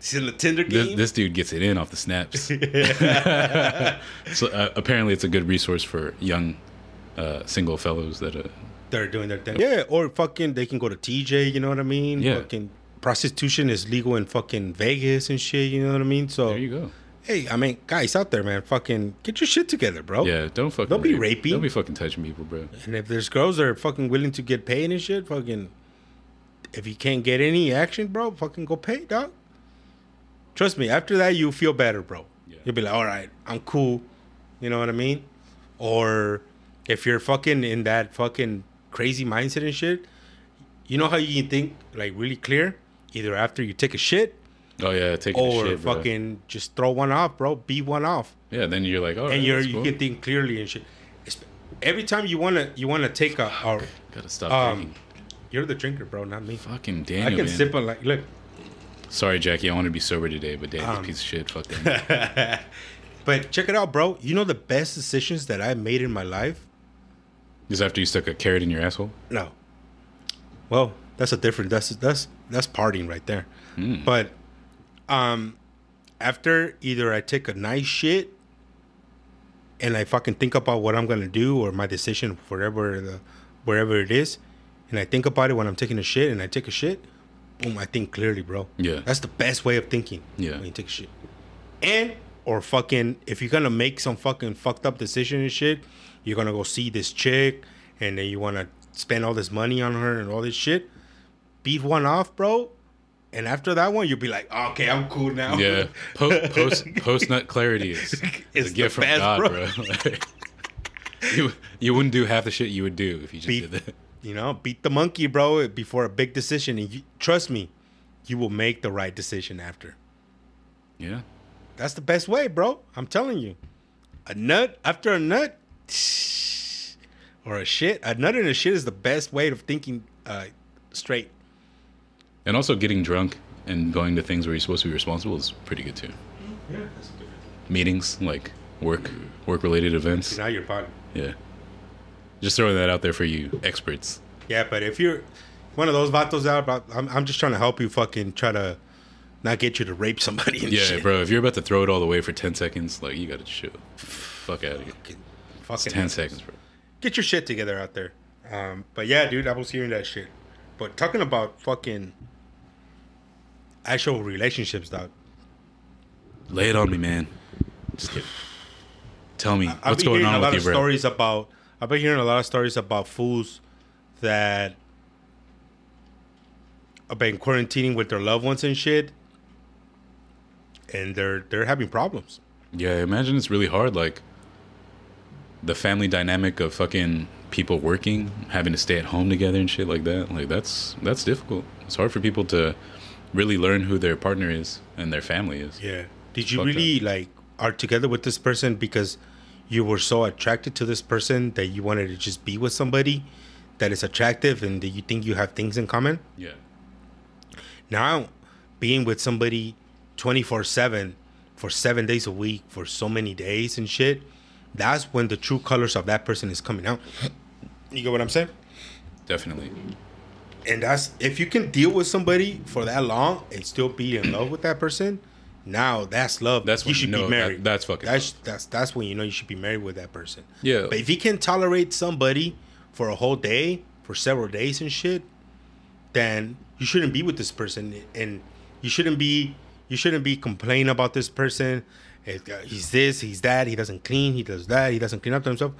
He's in the tinder this game this dude gets it in off the snaps. so uh, apparently, it's a good resource for young uh, single fellows that uh, they're doing their thing yeah or fucking they can go to tj you know what i mean Yeah. fucking prostitution is legal in fucking vegas and shit you know what i mean so there you go. hey i mean guys out there man fucking get your shit together bro Yeah, don't fucking Don't be rape- rapey. Don't be fucking touching people, bro. And if there's girls that are fucking willing to get paid and shit, fucking, if you can't get any action, bro, fucking go pay, dog. Trust me, after that, you feel better, bro. Yeah. You'll be like, all right, I'm cool. You know what I mean? Or if you're fucking in that fucking crazy mindset and shit, you know how you can think like really clear? Either after you take a shit Oh yeah, take a or shit, bro. fucking just throw one off, bro. Be one off Yeah, then you're like, all right, and you're you cool. can think clearly and shit. Every time you wanna you wanna take a, a Gotta stop um, drinking. you're the drinker, bro, not me. Fucking damn. I can man. sip on like look. Sorry, Jackie. I want to be sober today, but Daniel's Um, piece of shit. Fuck them. But check it out, bro. You know the best decisions that I made in my life? Just after you stuck a carrot in your asshole. No. Well, that's a different. That's that's that's partying right there. But um, after either I take a nice shit and I fucking think about what I'm gonna do or my decision, wherever the wherever it is, and I think about it when I'm taking a shit and I take a shit, boom, I think clearly, bro. Yeah. That's the best way of thinking. Yeah. When you take a shit. And or fucking if you're gonna make some fucking fucked up decision and shit, you're gonna go see this chick and then you wanna spend all this money on her and all this shit. Beat one off, bro. And after that one, you'll be like, ah, okay, I'm cool now. Yeah. Po- post post nut clarity is, a gift from best, God, bro. bro. you you wouldn't do half the shit you would do if you just Beat, did that. You know, beat the monkey, bro, before a big decision. And you, trust me, you will make the right decision after. Yeah. That's the best way, bro. I'm telling you. A nut after a nut, or a shit. A nut and a shit is the best way of thinking uh, straight. And also getting drunk and going to things where you're supposed to be responsible is pretty good too. Yeah, that's different. Meetings, like work work related events. Now you're fine. Yeah. Just throwing that out there for you experts. Yeah, but if you're one of those vatos out, I'm, I'm just trying to help you fucking try to not get you to rape somebody and Yeah, shit. bro. If you're about to throw it all the way for ten seconds, like you gotta chill. Fuck out of here. Fucking, fucking ten seconds, bro. get your shit together out there. Um, but yeah, dude, I was hearing that shit. But talking about fucking actual relationships, dog. Lay it on me, man. Just kidding. Tell me I've going on with you, bro. stories about. I've been hearing a lot of stories about fools that have been quarantining with their loved ones and shit, and they're they're having problems. Yeah, I imagine it's really hard. Like the family dynamic of fucking people working, having to stay at home together and shit like that. Like that's that's difficult. It's hard for people to really learn who their partner is and their family is. Yeah. Did you really like are together with this person because you were so attracted to this person that you wanted to just be with somebody that is attractive and that you think you have things in common? Yeah. Now, being with somebody 24 7 for seven days a week for so many days and shit, that's when the true colors of that person is coming out. You get what I'm saying? Definitely. And that's if you can deal with somebody for that long and still be in love with that person, now that's love. That's you when should you know be married. that- that's fucking That's that's that's when you know you should be married with that person. Yeah. But if you can tolerate somebody for a whole day, for several days and shit, then you shouldn't be with this person, and you shouldn't be you shouldn't be complaining about this person. Uh, He's this, he's that. He doesn't clean. He does that. He doesn't clean up to himself.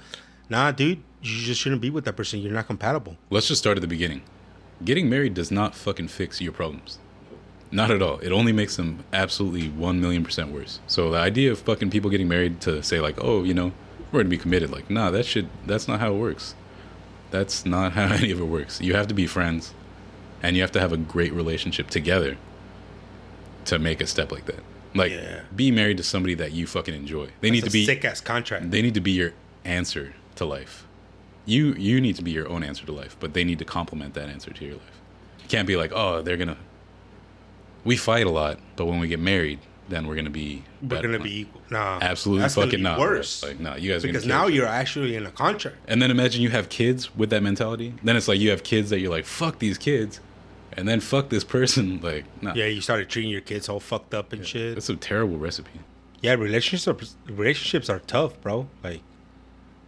Nah, dude, you just shouldn't be with that person. You're not compatible. Let's just start at the beginning. Getting married does not fucking fix your problems. Not at all. It only makes them absolutely 1 million percent worse. So the idea of fucking people getting married to say, like, oh, you know, we're going to be committed, like, nah, that should, that's not how it works. That's not how any of it works. You have to be friends and you have to have a great relationship together to make a step like that. Like, Yeah. be married to somebody that you fucking enjoy. They need to be sick ass contract. they need to be your answer to life. You you need to be your own answer to life, but they need to complement that answer to your life. You can't be like, oh, they're gonna. We fight a lot, but when we get married, then we're gonna be. We're gonna be equal. Nah, absolutely fucking not. worse. Like, no, you guys are because gonna now you're actually in a contract. And then imagine you have kids with that mentality. Then it's like you have kids that you're like, fuck these kids, and then fuck this person. Like, no, Yeah, you started treating your kids all fucked up and shit. that's a terrible recipe. Yeah, relationships relationships are tough, bro. Like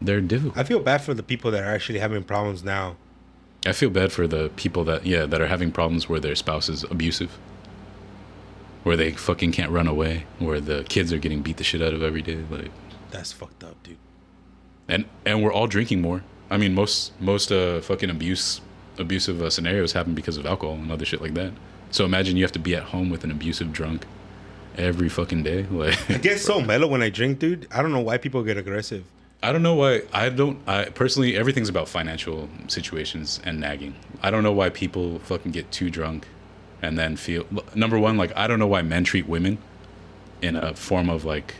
They're difficult. I feel bad for the people that are actually having problems now. I feel bad for the people that yeah that are having problems where their spouse is abusive, where they fucking can't run away, where the kids are getting beat the shit out of every day, like That's fucked up, dude. and and we're all drinking more. I mean most most uh fucking abuse abusive uh, scenarios happen because of alcohol and other shit like that. So imagine you have to be at home with an abusive drunk every fucking day. Like I get so mellow when I drink, dude. I don't know why people get aggressive. I don't know why I don't I personally everything's about financial situations and nagging. I don't know why people fucking get too drunk and then feel number one like I don't know why men treat women in a form of like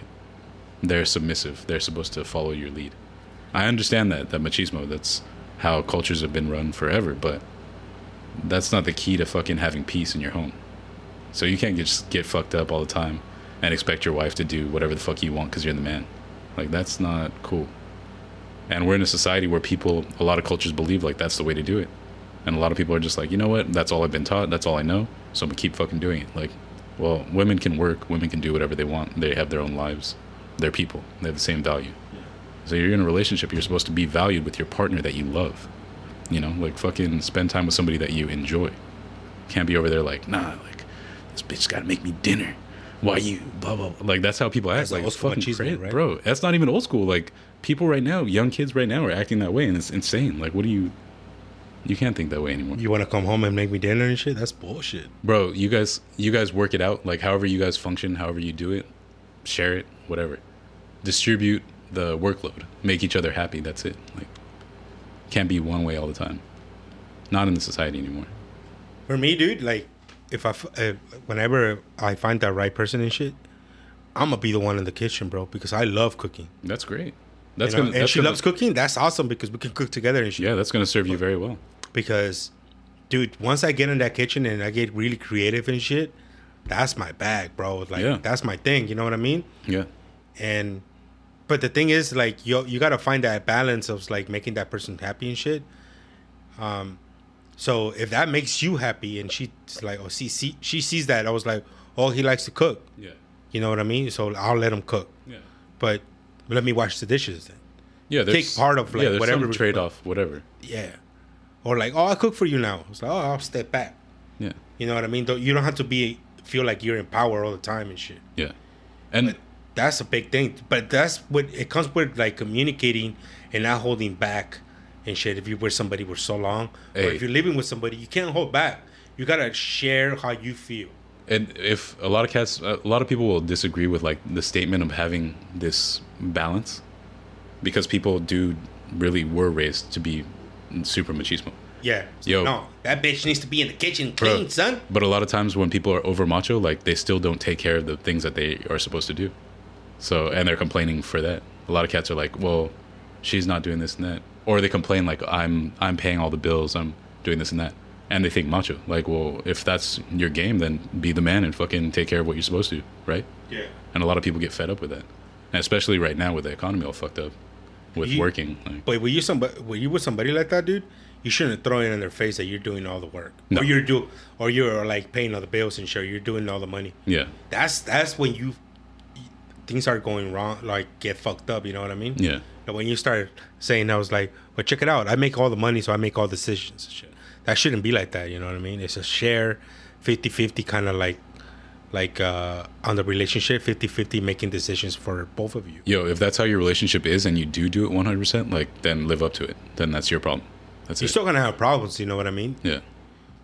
they're submissive. They're supposed to follow your lead. I understand that that machismo that's how cultures have been run forever, but that's not the key to fucking having peace in your home. So you can't just get fucked up all the time and expect your wife to do whatever the fuck you want because you're the man. Like that's not cool. And we're in a society where people, a lot of cultures believe like that's the way to do it. And a lot of people are just like, you know what? That's all I've been taught. That's all I know. So I'm gonna keep fucking doing it. Like, well, women can work. Women can do whatever they want. They have their own lives. They're people. They have the same value. So you're in a relationship. You're supposed to be valued with your partner that you love. You know, like fucking spend time with somebody that you enjoy. Can't be over there like, nah, like this bitch got to make me dinner. Why you blah blah? blah. Like that's how people act. That's like old school fucking crazy, right? bro. That's not even old school. Like people right now, young kids right now are acting that way, and it's insane. Like, what do you? You can't think that way anymore, You want to come home and make me dinner and shit? That's bullshit. bro. You guys, you guys work it out. Like however you guys function, however you do it, share it, whatever. Distribute the workload. Make each other happy. That's it. Like, can't be one way all the time. Not in the society anymore. For me, dude, like if I, uh, whenever I find that right person and shit, I'm gonna be the one in the kitchen, bro, because I love cooking. That's great. That's You know? gonna. and that's she gonna, loves cooking. That's awesome because we can cook together and shit. Yeah, that's gonna serve you very well. Because, dude, once I get in that kitchen and I get really creative and shit, that's my bag, bro. Like Yeah. that's my thing. You know what I mean? Yeah. And but the thing is, like you you gotta find that balance of like making that person happy and shit. Um, so if that makes you happy and she's like, oh, see, see, she sees that, I was like, oh, he likes to cook. Yeah. You know what I mean? So I'll let him cook, Yeah. but let me wash the dishes then. Yeah. There's, part of, like, yeah, whatever trade off, whatever. Yeah. Or like, oh, I cook for you now. It's like, oh, I'll step back. Yeah. You know what I mean? Don't, you don't have to be feel like you're in power all the time and shit. Yeah. And That's a big thing. But that's what it comes with, like communicating and not holding back and shit. If you're with somebody for so long, or if you're living with somebody, you can't hold back. You gotta share how you feel. and if a lot of cats, a lot of people will disagree with like the statement of having this balance, because people do really were raised to be super machismo. Yeah. Yo. No, that bitch needs to be in the kitchen Bro. clean, son. But a lot of times when people are over macho, like they still don't take care of the things that they are supposed to do. So and they're complaining for that. A lot of cats are like, well, she's not doing this and that, or they complain like, I'm I'm paying all the bills, I'm doing this and that, and they think macho. Like, well, if that's your game, then be the man and fucking take care of what you're supposed to, right? Yeah. And a lot of people get fed up with that, and especially right now with the economy all fucked up, with You- working. Like, But when you somebody, when you with somebody like that, dude, you shouldn't throw it in their face that you're doing all the work, No. or you're do, or you're like paying all the bills and shit. You're doing all the money. yeah, That's that's when you things are going wrong, like get fucked up. You know what I mean? yeah, And when you start saying, that, I was like, well, check it out. I make all the money, so I make all decisions. and Shit. That shouldn't be like that. You know what I mean? It's a share, 50-50 kind of like, like uh, on the relationship, 50-50 making decisions for both of you. yo, if that's how your relationship is and you do do it 100, percent like then live up to it. Then that's your problem. That's You're it. still gonna have problems. You know what I mean? yeah,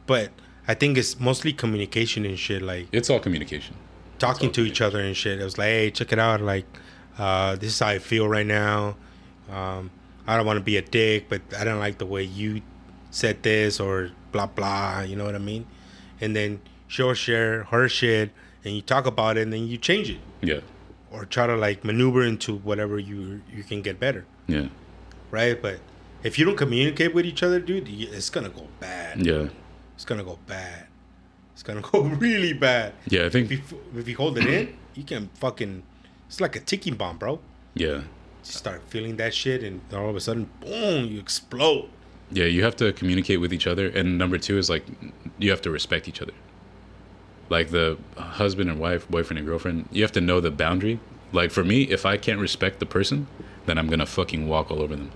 But I think it's mostly communication and shit. Like it's all communication. talking all to each other and shit. It was like, hey, check it out. Like, uh, this is how I feel right now. Um, I don't want to be a dick, but I don't like the way you said this or blah blah. You know what I mean? And then she'll share her shit, and you talk about it, and then you change it Yeah, or try to like maneuver into whatever you you can get better, yeah, right? But if you don't communicate with each other, dude, it's gonna go bad. yeah, It's gonna go bad. It's gonna go really bad. yeah. I If think you, if you hold it in, you can fucking. It's like a ticking bomb, bro. yeah, You start feeling that shit, and all of a sudden, boom, you explode. yeah. You have to communicate with each other, and number two is like you have to respect each other. Like the husband and wife, boyfriend and girlfriend, you have to know the boundary. Like for me, if I can't respect the person, then I'm gonna fucking walk all over them.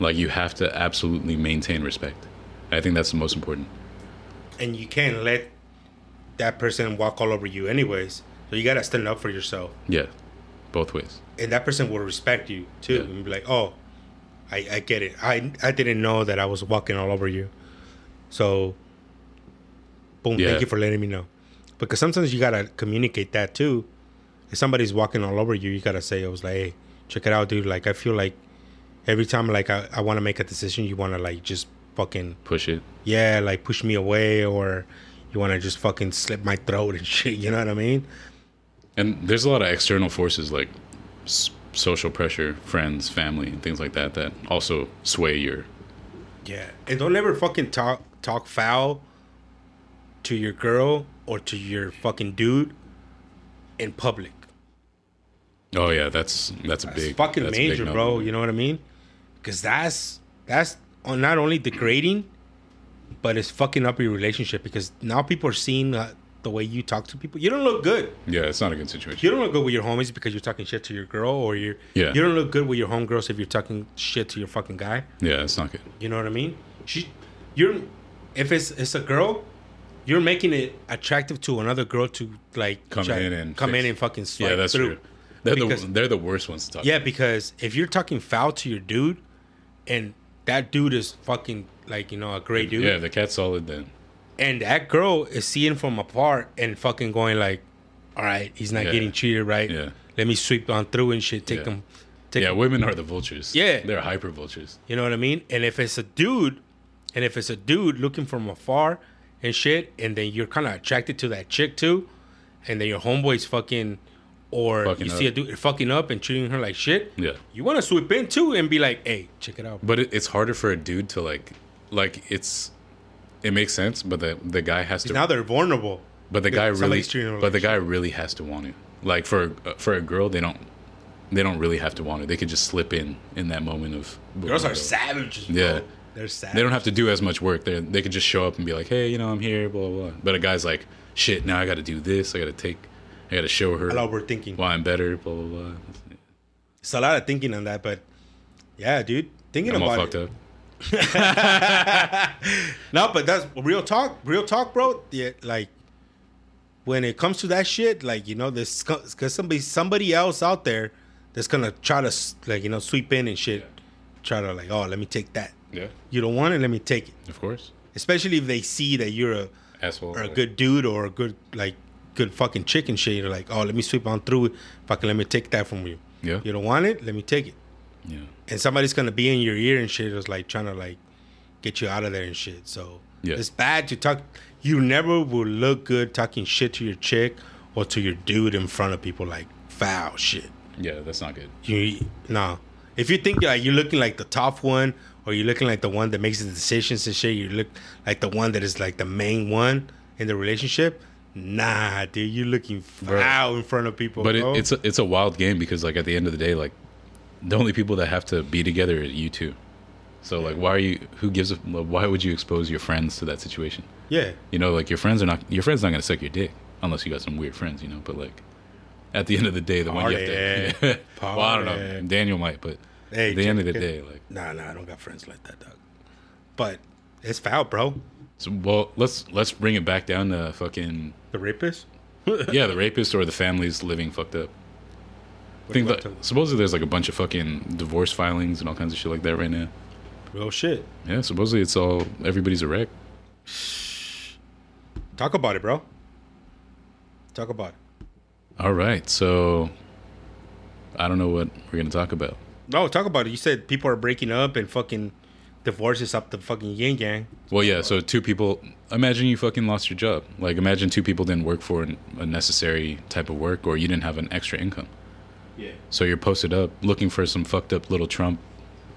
Like you have to absolutely maintain respect. I think that's the most important. And you can't let that person walk all over you, anyways. So you gotta stand up for yourself, Yeah, both ways. and that person will respect you too, Yeah. and be like, "Oh, I, I get it. I I didn't know that I was walking all over you." So, boom, Yeah. thank you for letting me know. Because sometimes you gotta communicate that too. If somebody's walking all over you, you gotta say, "I was like, hey, check it out, dude. Like, I feel like every time, like, I, I want to make a decision, you want to like just fucking Push it. yeah, like push me away, or you want to just fucking slip my throat and shit. You know what I mean? And there's a lot of external forces like s- social pressure, friends, family, and things like that that also sway your. Yeah, and don't ever fucking talk talk foul to your girl or to your fucking dude in public. Oh yeah, that's that's a That's big fucking that's a big major, bro. You know what I mean? Because that's that's not only degrading, but it's fucking up your relationship. Because now people are seeing uh, the way you talk to people. You don't look good. Yeah, it's not a good situation. You don't look good with your homies because you're talking shit to your girl, or you're Yeah. You don't look good with your homegirls if you're talking shit to your fucking guy. Yeah, it's not good. You know what I mean? She, you're, if it's it's a girl, you're making it attractive to another girl to like Come in and come fix- in and fucking swipe Yeah, that's through. true. They're Because- the they're the worst ones to talk. Yeah, because if you're talking foul to your dude, and that dude is fucking like you know a great dude, Yeah, the cat's solid then. and that girl is seeing from afar and fucking going like, all right, he's not Yeah. getting cheated, right? Yeah. Let me sweep on through and shit. Take Yeah. them. Take Yeah, him- women are the vultures. Yeah. they're hyper vultures. You know what I mean? And if it's a dude, and if it's a dude looking from afar and shit, and then you're kind of attracted to that chick too, and then your homeboy's fucking, or Fucking you see a dude fucking up and treating her like shit, Yeah, you want to sweep in too and be like, hey, check it out. but it, it's harder for a dude to like, like it's, it makes sense, but the the guy has to. now they're vulnerable. but the guy really, but like the guy really has to want to. Like for for a girl, they don't, they don't really have to want it. They could just slip in in that moment of. Girls are savages. Bro. Yeah. They're savages. They don't have to do as much work. They they could just show up and be like, hey, you know, I'm here, blah blah. blah. But a guy's like, shit, now I got to do this. I got to take, I got to show her A lot we're thinking. why I'm better, blah blah blah. It's a lot of thinking on that, but yeah, dude, thinking I'm all fucked it. up. No, but that's real talk. Real talk, bro. Yeah, like when it comes to that shit, like you know, there's because somebody somebody else out there that's gonna try to like you know sweep in and shit, try to like, oh, let me take that. Yeah, You don't want it, let me take it. of course. Especially if they see that you're a Asshole. or a good dude or a good like good fucking chicken shit. You're like, oh, let me sweep on through it. Fucking let me take that from you. Yeah. You don't want it, let me take it. Yeah. and somebody's gonna be in your ear and shit is like trying to like get you out of there and shit. So Yeah. it's bad to talk. You never will look good talking shit to your chick or to your dude in front of people like foul shit. Yeah, that's not good. You no. If you think like you're looking like the top one or you're looking like the one that makes the decisions and shit, you look like the one that is like the main one in the relationship. Nah, dude, you're looking Bro. foul in front of people. But it, it's a, it's a wild game because like at the end of the day, like the only people that have to be together are you two. So like, why are you? Who gives a? Why would you expose your friends to that situation? yeah. You know, like your friends are not. Your friends not gonna suck your dick unless you got some weird friends. You know, but like at the end of the day, the one you have to. well, I don't know. Daniel might, but Hey, at the end of the check- day, like. Nah, nah, I don't got friends like that, dog. But it's foul, bro. So, well, let's let's bring it back down to fucking The rapist. yeah, the rapist or the families living fucked up. I think that supposedly there's like a bunch of fucking divorce filings and all kinds of shit like that right now. Real shit. Yeah, supposedly it's all everybody's a wreck. Talk about it, bro. Talk about it. All right, so I don't know what we're gonna talk about. No, talk about it. You said people are breaking up and fucking divorces up the fucking yin yang. Well, yeah, so two people. Imagine you fucking lost your job. Like, imagine two people didn't work for an, a necessary type of work, or you didn't have an extra income. Yeah. So you're posted up looking for some fucked up little Trump,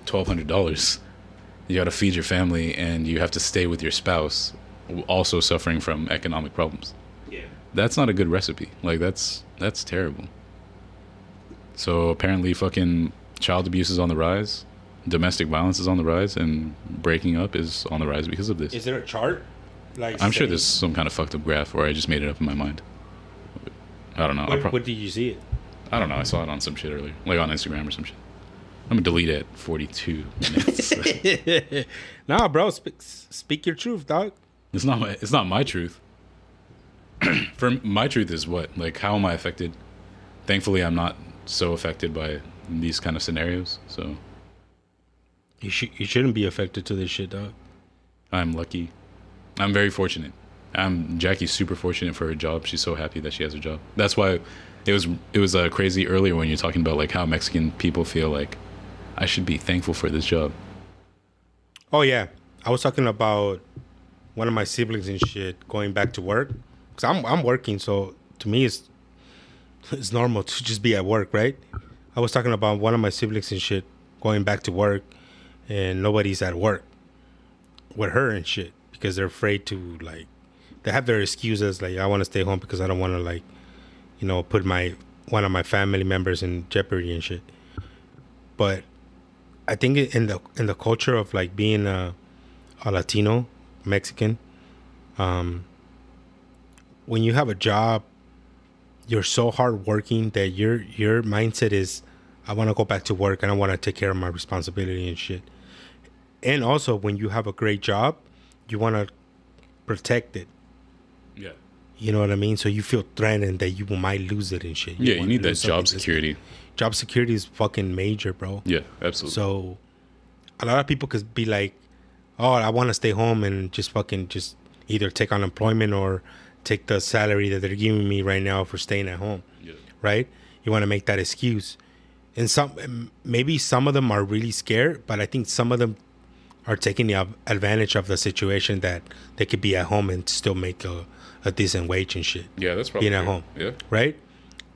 twelve hundred dollars. You got to feed your family, and you have to stay with your spouse, also suffering from economic problems. Yeah. That's not a good recipe. Like that's that's terrible. So apparently, fucking child abuse is on the rise, domestic violence is on the rise, and breaking up is on the rise because of this. Is there a chart? Like I'm sure there's some kind of fucked up graph, or I just made it up in my mind. I don't know. What, prob- what did you see it? I don't know. I saw it on some shit earlier, like on Instagram or some shit. I'm gonna delete it at 42 minutes. nah, bro. Speak, speak your truth, dog. it's not my. It's not my truth. For my truth is what? Like, how am I affected? Thankfully, I'm not so affected by these kind of scenarios. So You should. You shouldn't be affected to this shit, dog. I'm lucky. I'm very fortunate. I'm Jackie's super fortunate for her job. She's so happy that she has a job. That's why it was it was uh, crazy earlier when you're talking about like how Mexican people feel like I should be thankful for this job. Oh yeah, I was talking about one of my siblings and shit going back to work because I'm I'm working, so to me it's it's normal to just be at work, right? I was talking about one of my siblings and shit going back to work, and nobody's at work with her and shit because they're afraid to like they have their excuses like I want to stay home because I don't want to like you know, put my one of my family members in jeopardy and shit. But I think in the in the culture of like being a, a Latino, Mexican, um, when you have a job, you're so hardworking that your your mindset is, I want to go back to work and I want to take care of my responsibility and shit. And also, when you have a great job, you want to protect it. Yeah. You know what I mean? So you feel threatened that you might lose it and shit. Yeah, you need that job security. Job security is fucking major, bro. Yeah, absolutely. So a lot of people could be like, "Oh, I want to stay home and just fucking just either take unemployment or take the salary that they're giving me right now for staying at home." yeah. Right? You want to make that excuse. And some maybe some of them are really scared, but I think some of them are taking the advantage of the situation that they could be at home and still make a, a decent wage and shit Yeah, that's probably being at home Yeah. right?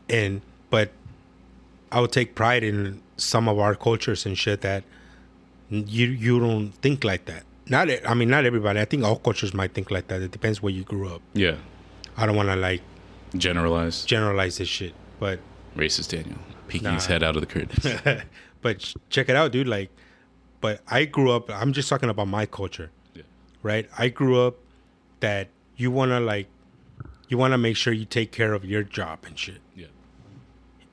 And but I would take pride in some of our cultures and shit that you you don't think like that. Not I mean not everybody. I think all cultures might think like that. It depends where you grew up. Yeah. I don't want to like generalize generalize this shit, but Racist Daniel. Peeking his head out of the curtains. but check it out, dude. Like, but I grew up. I'm just talking about my culture, yeah. right? I grew up that you want to like, you want to make sure you take care of your job and shit. Yeah.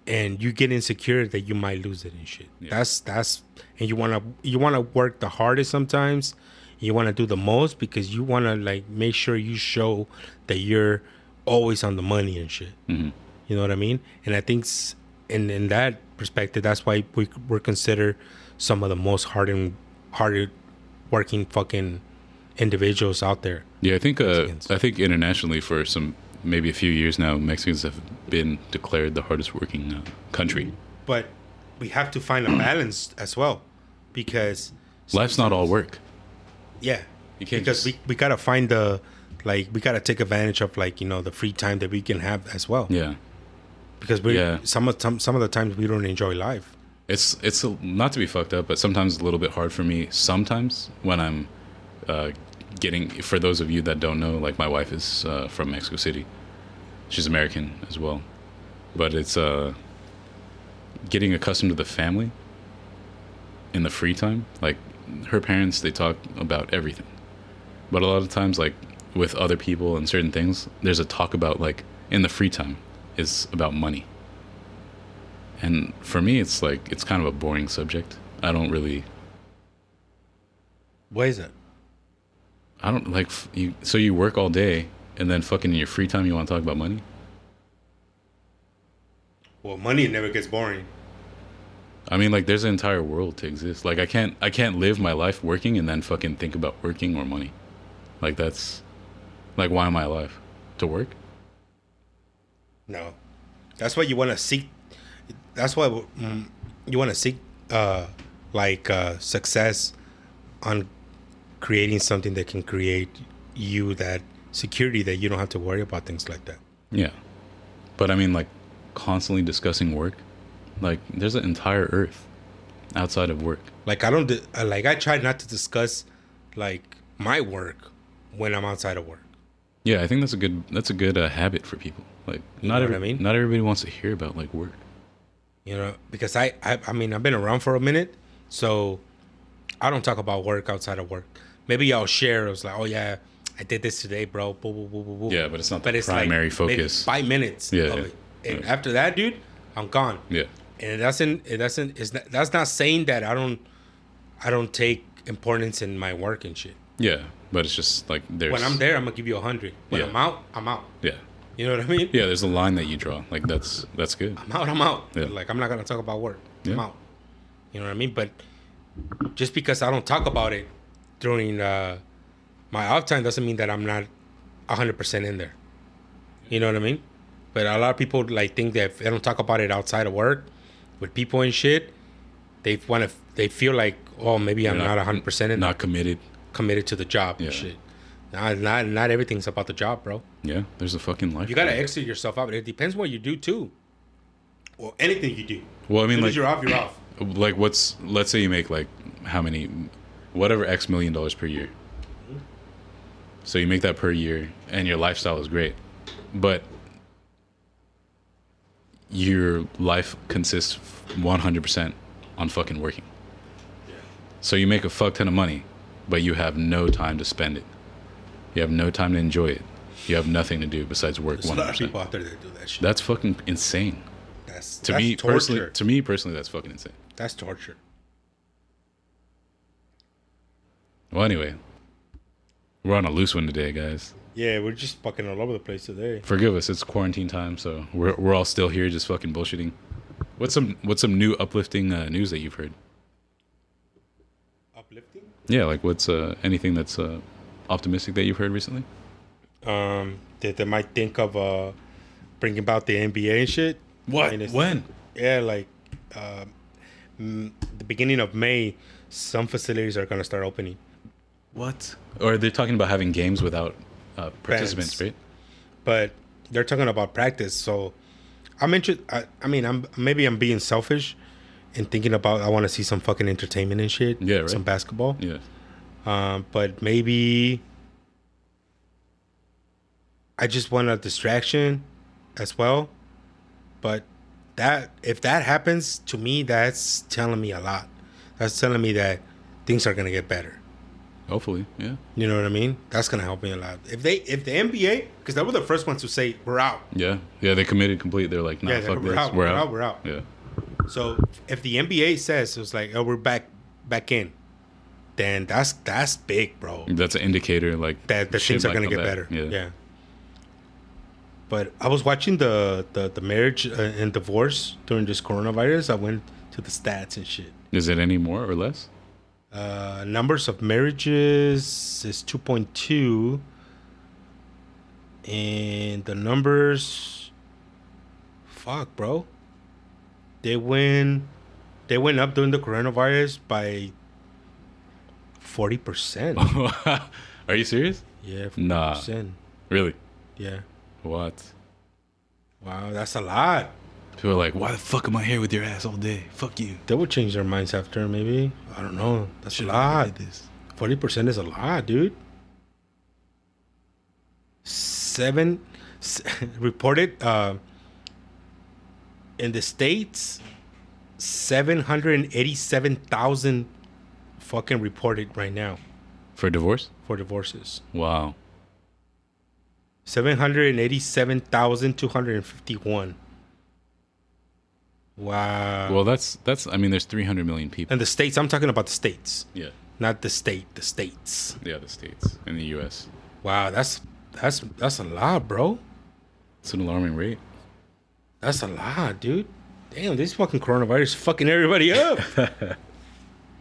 and you get insecure that you might lose it and shit. Yeah. That's that's and you wanna you wanna work the hardest sometimes. You wanna do the most because you wanna like make sure you show that you're always on the money and shit. Mhm. You know what I mean? And I think s- in in that perspective, that's why we we're considered some of the most hardened, and hard working fucking individuals out there. Yeah, I think uh, I think internationally for some maybe a few years now, Mexicans have been declared the hardest working uh, country. But we have to find a balance as well, because Life's not all work. Yeah, You can't because just- we, we gotta find the like we gotta take advantage of like you know the free time that we can have as well. Yeah, because we Yeah. some of some some of the times we don't enjoy life. it's it's a, not to be fucked up, but sometimes a little bit hard for me. Sometimes when I'm uh, getting, for those of you that don't know, like my wife is uh, from Mexico City. She's American as well, but it's uh, getting accustomed to the family in the free time. Like her parents, they talk about everything, but a lot of times, like with other people and certain things, there's a talk about like in the free time is about money. And for me, it's like it's kind of a boring subject. I don't really, Why is it? I don't like you. So you work all day, and then fucking in your free time, you want to talk about money? Well, money never gets boring. I mean, like, there's an entire world to exist. Like, I can't, I can't live my life working and then fucking think about working or money. Like, that's, like, why am I alive? To work? No, that's why you want to seek. That's why mm, you want to seek uh like uh success on creating something that can create you that security that you don't have to worry about things like that. Yeah. But I mean, like, constantly discussing work. Like, there's an entire earth outside of work. Like I don't uh, like I try not to discuss like my work when I'm outside of work. Yeah, I think that's a good, that's a good uh, habit for people. Like, You not every, what I mean? not everybody wants to hear about like work. You know, because I, I I mean I've been around for a minute, so I don't talk about work outside of work. Maybe I'll share. It was like, oh yeah, I did this today, bro. Boo, boo, boo, boo, boo. Yeah, but it's not the like primary maybe focus. Five minutes. Yeah, of yeah. it. And Yeah. after that, dude, I'm gone. Yeah. And it doesn't. It doesn't. It's not, that's not saying that I don't. I don't take importance in my work and shit. Yeah, but it's just like there's When I'm there, I'm gonna give you a hundred. When Yeah. I'm out, I'm out. Yeah, You know what I mean? yeah. There's a line that you draw. Like that's that's good. I'm out. I'm out. Yeah. Like I'm not gonna talk about work. Yeah. I'm out. You know what I mean? But just because I don't talk about it during uh, my off time doesn't mean that I'm not 100 percent in there. You know what I mean? But a lot of people like think that if they don't talk about it outside of work with people and shit, they want to. They feel like, oh, maybe I'm You're not 100 percent in Not committed. committed to the job Yeah. and shit. Not, not not everything's about the job, bro. Yeah, there's a fucking life. You gotta there. exit yourself out. It depends what you do too. Or anything you do. Well, I mean, like, you're off, you're off. like what's let's say you make like how many, whatever x million dollars per year. So you make that per year, and your lifestyle is great, but your life consists 100% on fucking working. Yeah. So you make a fuck ton of money, but you have no time to spend it. You have no time to enjoy it. You have nothing to do besides work. There's a lot of 100%. people out there that do that shit. That's fucking insane. That's To that's me torture. personally, to me personally, that's fucking insane. that's torture. Well, anyway, we're on a loose one today, guys. Yeah, we're just fucking all over the place today. Forgive us. It's quarantine time, so we're we're all still here, just fucking bullshitting. What's some what's some new uplifting uh, news that you've heard? Uplifting. Yeah, like what's uh, anything that's uh, optimistic that you've heard recently? Um, that they might think of uh, bringing about the NBA and shit. Mean, it's- when? Yeah, like uh, the beginning of May, some facilities are gonna start opening. What? Or they're talking about having games without uh, participants, Fans. right? but they're talking about practice. So I'm interested. I, I mean, I'm maybe I'm being selfish and thinking about I want to see some fucking entertainment and shit. Yeah, right. Some basketball. Yeah. Um, but maybe I just want a distraction as well. But that if that happens to me, that's telling me a lot. That's telling me that things are gonna get better. Hopefully, yeah. You know what I mean? That's gonna help me a lot. If they, if the NBA, because they were the first ones to say we're out. Yeah. Yeah, they committed complete. They're like, nah, Yeah, fuck we're this. out, we're, we're out. out, we're out. Yeah. So if the NBA says it's like, oh, we're back, back in, then that's that's big, bro. That's an indicator like That the things are gonna get back. better. Yeah. But I was watching the the, the marriage uh, and divorce during this coronavirus. I went to the stats and shit. Is it any more or less? Uh, numbers of marriages is 2.2 and the numbers fuck bro they went they went up during the coronavirus by 40% Are you serious? yeah 40%. Nah. Really? yeah What? wow that's a lot People are like, why the fuck am I here with your ass all day? Fuck you. they will change their minds after maybe i don't know that's a Should've never lot this. 40% is a lot, dude. Seven reported uh, in the states, 787,000 fucking reported right now For divorce? for divorces. Wow. 787,251. Wow. Well, that's that's. I mean, there's 300 million people. and the states, I'm talking about the states, Yeah. not the state, the states. Yeah, the states in the U.S. Wow, that's that's that's a lot, bro. It's an alarming rate. That's a lot, dude. Damn, this fucking coronavirus fucking everybody up.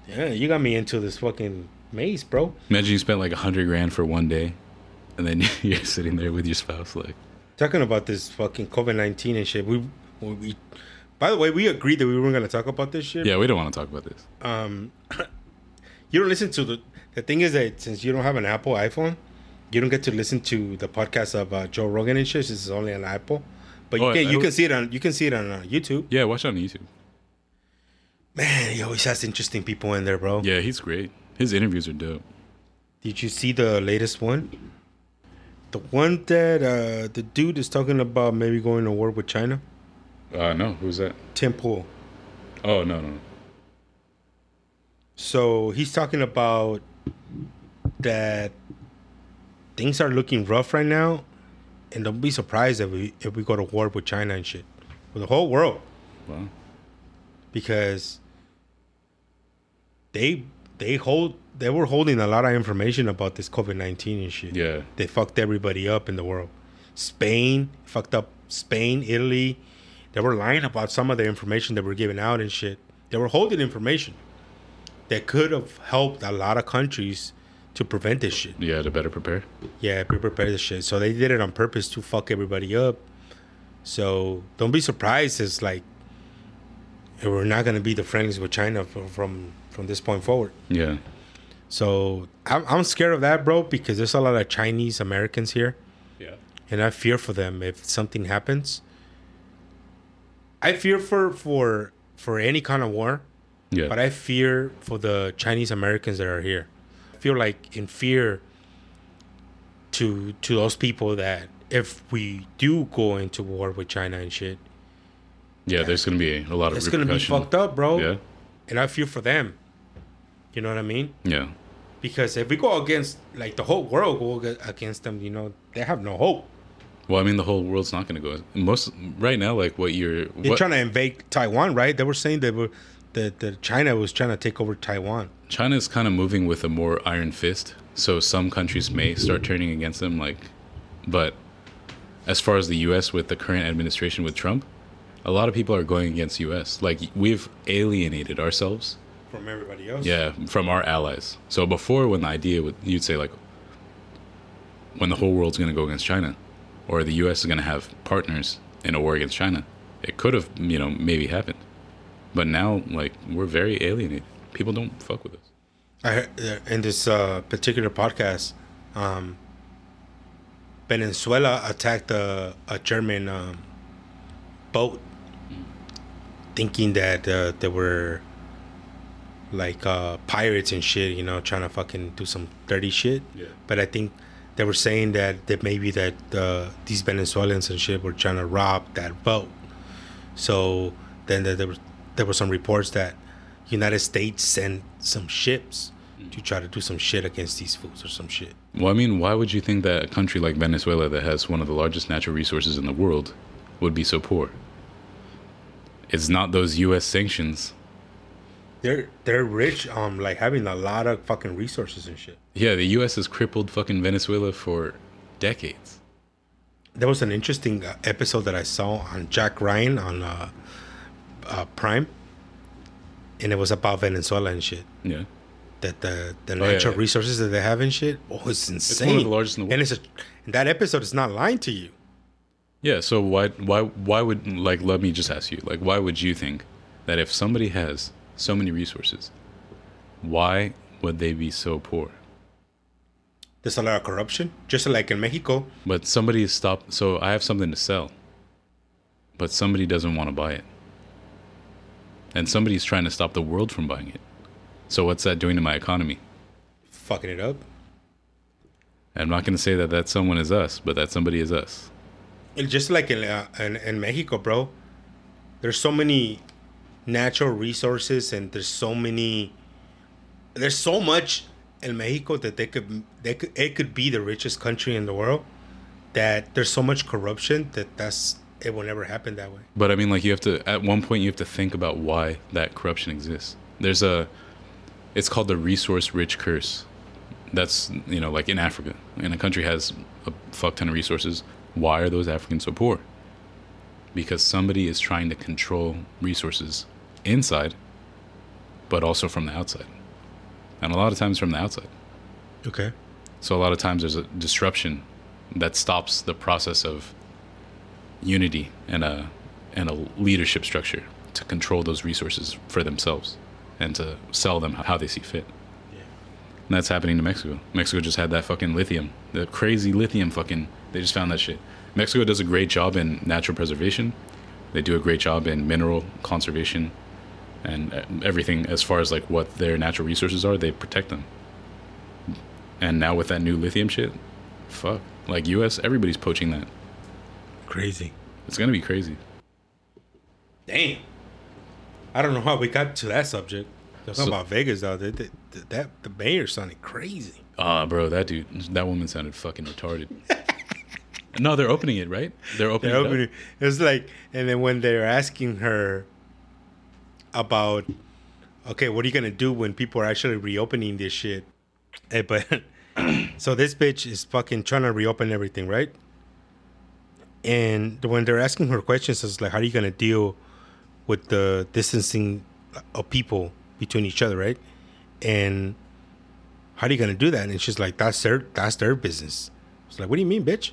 yeah, you got me into this fucking maze, bro. Imagine you spent like a hundred grand for one day, and then you're sitting there with your spouse, like, Talking about this fucking COVID nineteen and shit. We, we, we, by the way, we agreed that we weren't gonna talk about this shit. yeah, we don't want to talk about this. Um, you don't listen to the. The thing is that since you don't have an Apple iPhone, you don't get to listen to the podcast of uh, Joe Rogan and shit. This is only on Apple, but you Oh, can I you can see it on you can see it on uh, YouTube. Yeah, watch it on YouTube. Man, he always has interesting people in there, bro. Yeah, he's great. His interviews are dope. Did you see the latest one? The one that uh, the dude is talking about maybe going to war with China. Uh, no, who's that? Tim Pool. Oh no, no, no. So he's talking about that things are looking rough right now, and don't be surprised if we if we go to war with China and shit, with the whole world, Wow. because they they hold they were holding a lot of information about this COVID nineteen and shit. Yeah. they fucked everybody up in the world. Spain fucked up Spain, Italy. They were lying about some of the information that were giving out and shit. They were holding information that could have helped a lot of countries to prevent this shit. Yeah, to better prepare. Yeah, be prepared this shit. So they did it on purpose to fuck everybody up. So don't be surprised. It's like we're not gonna be the friends with China from from, from this point forward. Yeah. So I'm, I'm scared of that, bro, because there's a lot of Chinese Americans here, Yeah. and I fear for them if something happens. I fear for for for any kind of war, Yeah. but I fear for the Chinese Americans that are here. I feel like in fear to to those people that if we do go into war with China and shit, Yeah, there's gonna be a lot of it's gonna be fucked up, bro. Yeah, And I feel for them. You know what I mean? yeah. Because if we go against like the whole world go ag- against them, you know, they have no hope. Well, I mean, the whole world's not gonna go. Most right now, like what you're, They're trying to invade Taiwan, right? They were saying that were that, that China was trying to take over Taiwan. China is kind of moving with a more iron fist. So some countries may start turning against them, like, but as far as the U.S. with the current administration with Trump, a lot of people are going against U.S. Like we've alienated ourselves, From everybody else. yeah, from our allies. So before, when the idea would, you'd say like, when the whole world's going to go against China, or the U.S. is going to have partners in a war against China, it could have, you know, maybe happened. But now, like, we're very alienated. People don't fuck with us. I heard uh, in this uh, particular podcast, um, Venezuela attacked a, a German um, boat, thinking that uh, they were like uh, pirates and shit, you know, trying to fucking do some dirty shit. Yeah. But I think they were saying that that maybe that uh, these Venezuelans and shit were trying to rob that boat. So then there, there was there were some reports that United States sent some ships to try to do some shit against these fools or some shit. Well, I mean, why would you think that a country like Venezuela, that has one of the largest natural resources in the world, would be so poor? It's not those U.S. sanctions. They're they're rich um like having a lot of fucking resources and shit. Yeah, the U.S. has crippled fucking Venezuela for decades. There was an interesting uh, episode that I saw on Jack Ryan on uh, uh, Prime, and it was about Venezuela and shit. Yeah. That the the yeah, natural yeah. resources that they have and shit. Oh, it's insane. It's one of the largest in the world. And it's a, and that episode is not lying to you. Yeah. So why why why would like let me just ask you like why would you think that if somebody has so many resources, why would they be so poor? There's a lot of corruption, just like in Mexico. But somebody is stopped. So I have something to sell, but somebody doesn't want to buy it, and somebody's trying to stop the world from buying it. So what's that doing to my economy? Fucking it up. I'm not going to say that that someone is us, but that somebody is us. It's just like in, uh, in in Mexico, bro. There's so many natural resources, and there's so many. There's so much in Mexico that they could they could it could be the richest country in the world. That there's so much corruption that that's it will never happen that way. But I mean, like you have to at one point you have to think about why that corruption exists. There's a, it's called the resource-rich curse. That's you know like in Africa, and a country has a fuck ton of resources. Why are those Africans so poor? Because somebody is trying to control resources inside, but also from the outside, and a lot of times from the outside. Okay. So a lot of times there's a disruption that stops the process of unity and a and a leadership structure to control those resources for themselves and to sell them how they see fit. And that's happening to Mexico. Mexico just had that fucking lithium, the crazy lithium fucking. They just found that shit. Mexico does a great job in natural preservation. They do a great job in mineral conservation and uh, everything as far as like what their natural resources are. They protect them. And now with that new lithium shit, fuck. Like U.S., everybody's poaching that. Crazy. It's gonna be crazy. Damn. I don't know how we got to that subject. Talking So- about Vegas though, that, that, that the mayor sounded crazy. Ah, bro, that dude, that woman sounded fucking retarded. no, they're opening it, right? They're opening. They're it up. It was like, and then when they're asking her about, okay, what are you gonna do when people are actually reopening this shit? Hey, but so this bitch is fucking trying to reopen everything, right? And when they're asking her questions, it's like, how are you gonna deal with the distancing of people between each other, right? And how are you gonna do that? And she's like, that's their that's their business. It's like, what do you mean, bitch?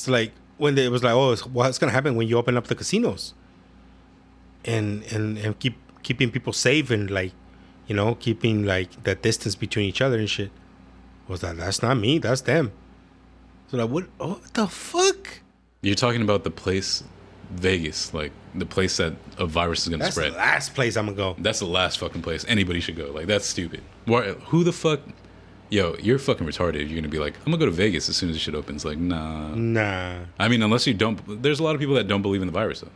It's like when they, it was like, oh, it's, what's gonna happen when you open up the casinos, and and and keep keeping people safe and like, you know, keeping like the distance between each other and shit. Was that that's not me, that's them. So like, what? Oh, what the fuck? You're talking about the place, Vegas, like the place that a virus is gonna That's spread. the last place I'm gonna go. That's the last fucking place anybody should go. Like that's stupid. Why, who the fuck? Yo, you're fucking retarded. You're gonna be like, I'm gonna go to Vegas as soon as the shit opens. Like, nah. Nah. I mean, unless you don't. There's a lot of people that don't believe in the virus though.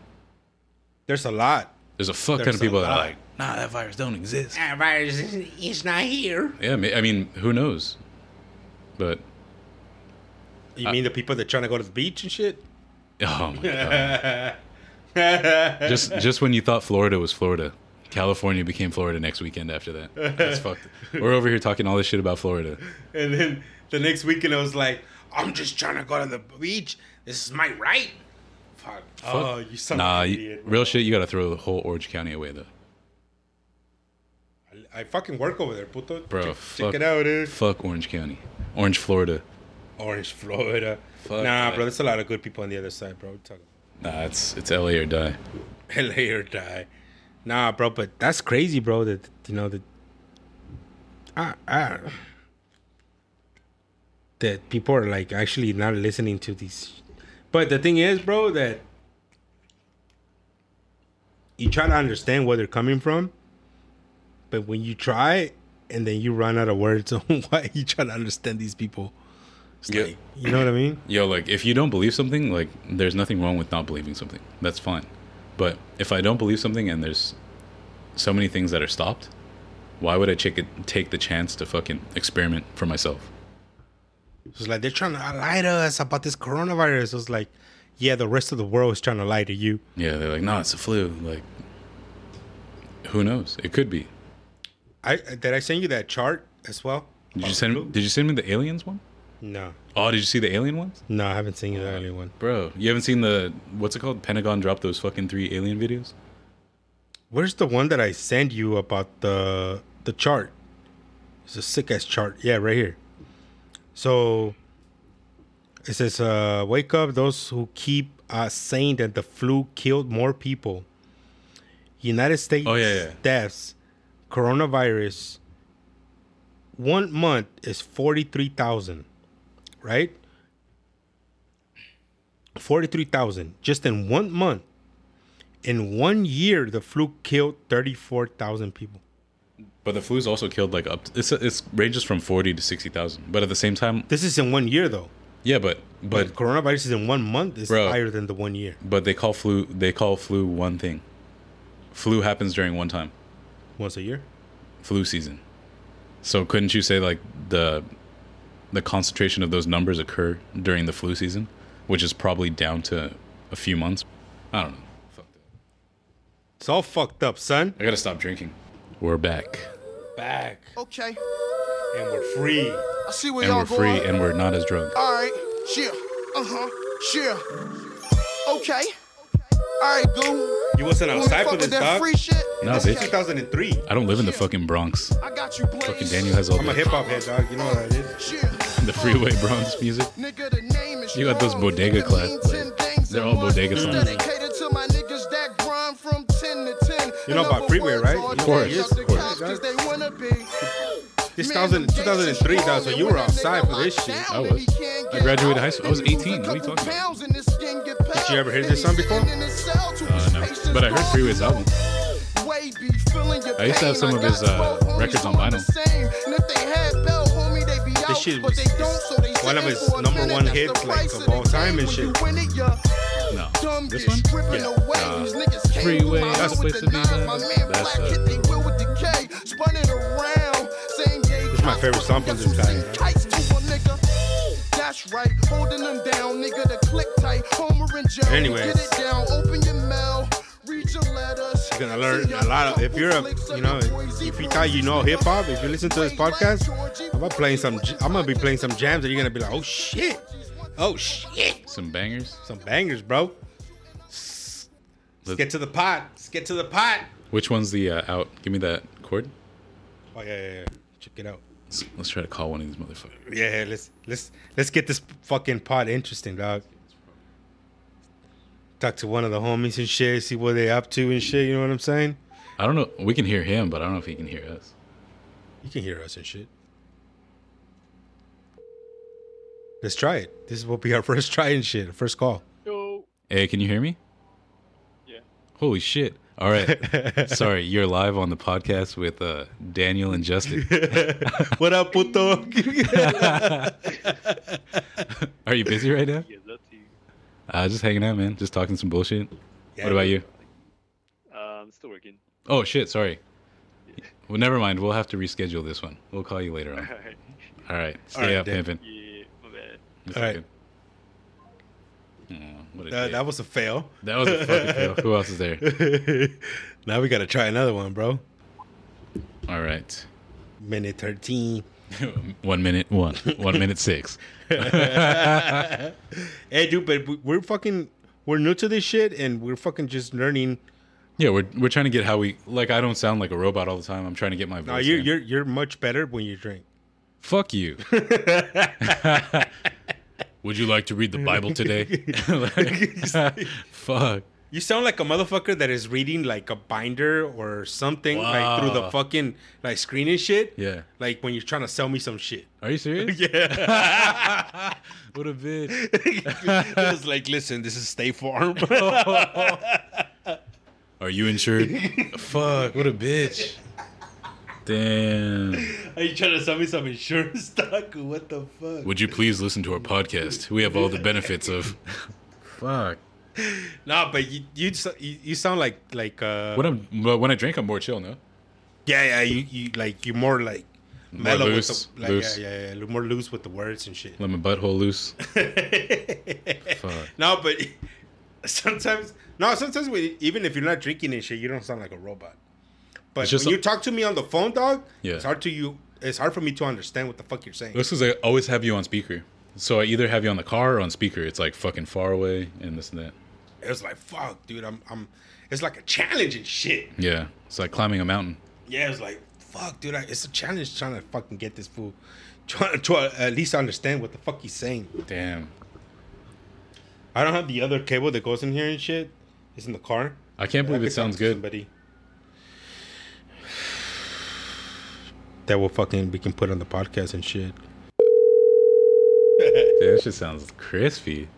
There's a lot. There's a fuck ton of people a that are like, nah, that virus don't exist. That virus is not here. Yeah, I mean, who knows? But You mean the people that trying to go to the beach and shit? oh my god, just just when you thought Florida was Florida, California became Florida next weekend. After that, that's fucked. We're over here talking all this shit about Florida. And then the next weekend, I was like, I'm just trying to go to the beach. This is my right. Fuck. Oh, you son Nah, of an you, real shit. You got to throw the whole Orange County away though, I, I fucking work over there, puto. bro. Check, fuck, check it out, dude. Fuck Orange County, Orange Florida. Orange, Florida. Fuck nah, that. bro, there's a lot of good people on the other side, bro. Talk Nah, it's it's LA or die. LA or die. Nah, bro, but that's crazy, bro. That you know that. I, I, that people are like actually not listening to these. But the thing is, bro, that you try to understand where they're coming from, but when you try and then you run out of words on why you try to understand these people, it's Yeah. like, you know what I mean? Yo, like if you don't believe something, like there's nothing wrong with not believing something. That's fine. But if I don't believe something and there's so many things that are stopped, why would I take it, take the chance to fucking experiment for myself? It's like they're trying to lie to us about this coronavirus. It's like, yeah, the rest of the world is trying to lie to you. Yeah, they're like, no, it's a flu. Like, who knows? It could be. I did I send you that chart as well? Did you send? Did you send me the aliens one? No, Oh, did you see the alien ones, no, I haven't seen the alien one. bro? You haven't seen the what's it called? Pentagon dropped those fucking three alien videos. Where's the one that I sent you about the the chart? It's a sick ass chart. Yeah, right here. So it says, uh, "Wake up, those who keep uh, saying that the flu killed more people." United States Oh, yeah, yeah. deaths, coronavirus. One month is forty three thousand, right? Forty three thousand just in one month. In one year, the flu killed thirty four thousand people. But the flu's also killed like up. it's it's ranges from forty to sixty thousand. But at the same time, This is in one year, though. yeah, but But but coronavirus is in one month is Bro. higher than the one year. but they call flu they call flu one thing. Flu happens during one time. Once a year. Flu season. So couldn't you say like the the concentration of those numbers occur during the flu season, which is probably down to a few months? I don't know. Fuck that. It's all fucked up, son. I gotta stop drinking. We're back. Back Okay, and we're free. I see where And y'all we're free going. and we're not as drunk. All right, yeah, uh huh, yeah. Okay. All right, Goo. You wasn't Wanna outside for with this, that dog. free shit? No, Okay. bitch. 2003. I don't live in the fucking Bronx. I got you, Blaze. Fucking Daniel has all I'm a hip hop head, dog. You know what I did? the freeway Bronx music. Nigga, the name is You got those bodega Nigga, class, like, they're all one. bodega songs. Dedicated to my niggas that grind from 10 to 10. You know about other Freeway, words, right? all Of course, out the of course. Couch 'cause they wanna be. This Man, 2000, the base is 2003, dog. So you were outside for this shit. I was. and he can't I graduated high school. I was 18. What are you talking about? pounds and his skin get Did you ever hear this song before? sitting in his cell till Uh, no. But I heard. Freeway's album. Way be feeling your I used to have some of his, uh, records on vinyl. same. And if they had Bell, homie, they be out, shit was- don't, so they one of his number one hits, like, of all time and shit. you win it, you're No. This one? Yeah. Uh, These niggas came Freeway, that's the place to be. That's, uh, my favorite song from this guy, right? Kites to a nigga. That's right, holding them down, nigga. The click tight, Homer and Joe. Anyways. get it down. Open your mail, read your letters. You're gonna learn a lot of. If you're a, you know, if you thought you know hip hop, if you listen to this podcast, I'm gonna playing some. I'm gonna be playing some jams, and you're gonna be like, oh shit, oh shit, Some bangers. some bangers, bro. Let's get to the pot. Let's get to the pot. Which one's the uh, out? Give me that chord. Oh yeah, yeah, yeah. Check it out. Let's, let's try to call one of these motherfuckers. Yeah, yeah, let's let's let's get this fucking pot interesting, dog. Talk to one of the homies and shit, see what they up to and shit. You know what I'm saying? I don't know. We can hear him, but I don't know if he can hear us. You can hear us and shit. Let's try it. This will be our first try and shit. First call. Yo. Hey, can you hear me? Yeah. Holy shit! All right. Sorry, you're live on the podcast with uh, Daniel and Justin. what up, puto? Are you busy right now? Yeah, that's you. Uh, just hanging out, man. Just talking some bullshit. Yeah, what about you? i'm still working. Oh shit, sorry. Well, never mind. We'll have to reschedule this one. We'll call you later on. Alright. All right. Stay All right, up, then. pimpin'. Yeah, my bad. It's All right. Okay. What a That, that was a fail. That was a fucking fail. Who else is there? now we gotta try another one, bro. All right. Minute thirteen. one minute one. One minute six. Hey, dude, but we- we're fucking we're new to this shit, and we're fucking just learning. Yeah, we're we're trying to get how we like. I don't sound like a robot all the time. I'm trying to get my voice. No, you're in. you're you're much better when you drink. Fuck you. Would you like to read the Bible today? Like, fuck. You sound like a motherfucker that is reading like a binder or something like through the fucking like screen and shit. Yeah. Like when you're trying to sell me some shit. Are you serious? Yeah. What a bitch. it's like, listen, this is State Farm. Are you insured? Fuck. What a bitch. Damn. Are you trying to sell me some insurance stock? What the fuck? Would you please listen to our podcast? We have all the benefits of. Fuck. No, but you you you, sound like like uh When I'm when I drink, I'm more chill. No. yeah yeah you, you like you're more like More mellow loose, with the like loose. yeah yeah yeah more loose with the words and shit. Let my butthole loose. Fuck. No, but sometimes no sometimes when, even if you're not drinking and shit, you don't sound like a robot. But when a- you talk to me on the phone, dog, Yeah. it's hard to you. It's hard for me to understand what the fuck you're saying. This is I always have you on speaker. So I either have you on the car or on speaker. It's like fucking far away and this and that. It's like fuck, dude. I'm I'm. It's like a challenge and shit. Yeah. It's like climbing a mountain. Yeah, it's like fuck, dude. I, it's a challenge trying to fucking get this fool, trying to at least understand what the fuck he's saying. Damn. I don't have the other cable that goes in here and shit. It's in the car. I can't believe I it sounds good. Somebody that will fucking we can put on the podcast and shit. Damn, that shit sounds crispy.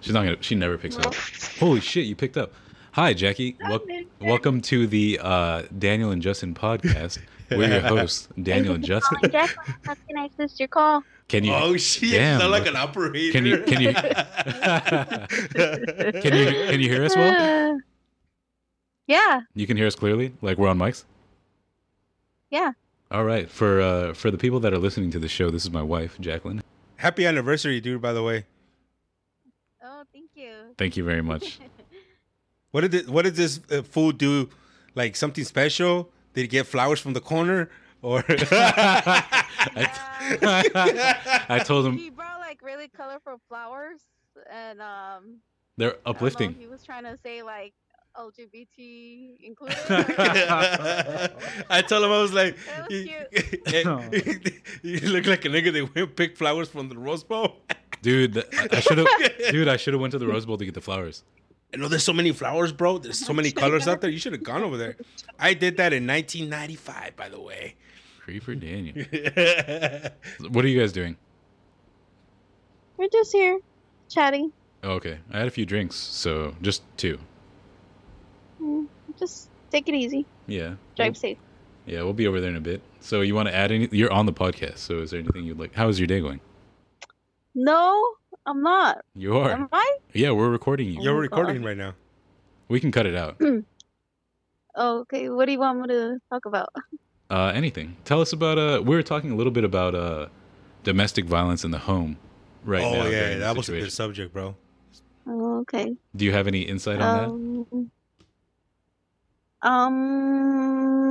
She's not gonna. She never picks up. Holy shit! You picked up. Hi, Jackie. Wel- welcome to the uh, Daniel and Justin podcast. We're your hosts, Daniel and Justin. Jack, how can I assist your call? Can you? Oh shit! Damn, sound like an operator. Can you? Can you? can you? Can you hear us well? Uh, yeah, You can hear us clearly, like we're on mics. yeah. All right. For uh, for the people that are listening to the show, this is my wife, Jacqueline. Happy anniversary, dude. By the way, Oh, thank you. Thank you very much. what did it, what did this uh, fool do? Like something special? Did he get flowers from the corner? Or I told him He brought like really colorful flowers, and um, they're I don't know, uplifting. he was trying to say like LGBT included. I told him I was like, was you, eh, you look like a nigga that went and picked flowers from the Rose Bowl. Dude, I- I should have. Dude, I should have went to the Rose Bowl to get the flowers. I know there's so many flowers, bro. There's so many colors out there. You should have gone over there. I did that in 1995, by the way. Creeper Daniel. What are you guys doing? We're just here chatting. Oh, okay, I had a few drinks, so just two. Mm, Just take it easy. Yeah. Drive We'll- safe. yeah, we'll be over there in a bit. So you want to add any? You're on the podcast, so is there anything you'd like? How is your day going? No, I'm not. You are. Am I? Yeah, we're recording you. You're my recording God. right now. We can cut it out. Oh, okay. What do you want me to talk about? Uh, anything. Tell us about. Uh, we were talking a little bit about uh, domestic violence in the home right oh now. yeah, that was a good subject, bro. Oh, okay. Do you have any insight on that? Um,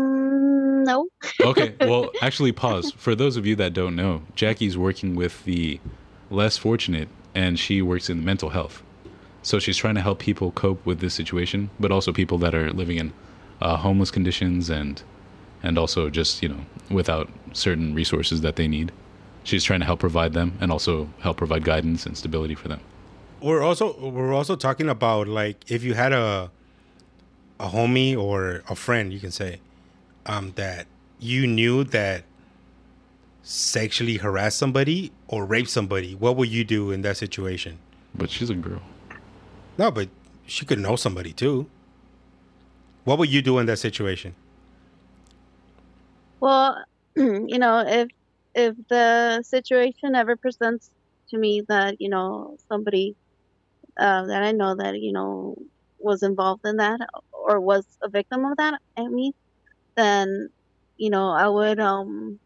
no. okay well actually pause. For those of you that don't know jackie's working with the less fortunate and she works in mental health. So she's trying to help people cope with this situation but also people that are living in uh, homeless conditions and and also just you know without certain resources that they need. She's trying to help provide them and also help provide guidance and stability for them. We're also we're also talking about like if you had a a homie or a friend, you can say, um, that you knew that sexually harassed somebody or raped somebody, what would you do in that situation? but she's a girl No, but she could know somebody too. What would you do in that situation? Well, you know, if if the situation ever presents to me that you know somebody uh, that I know that you know was involved in that or was a victim of that, I mean, then you know, I would um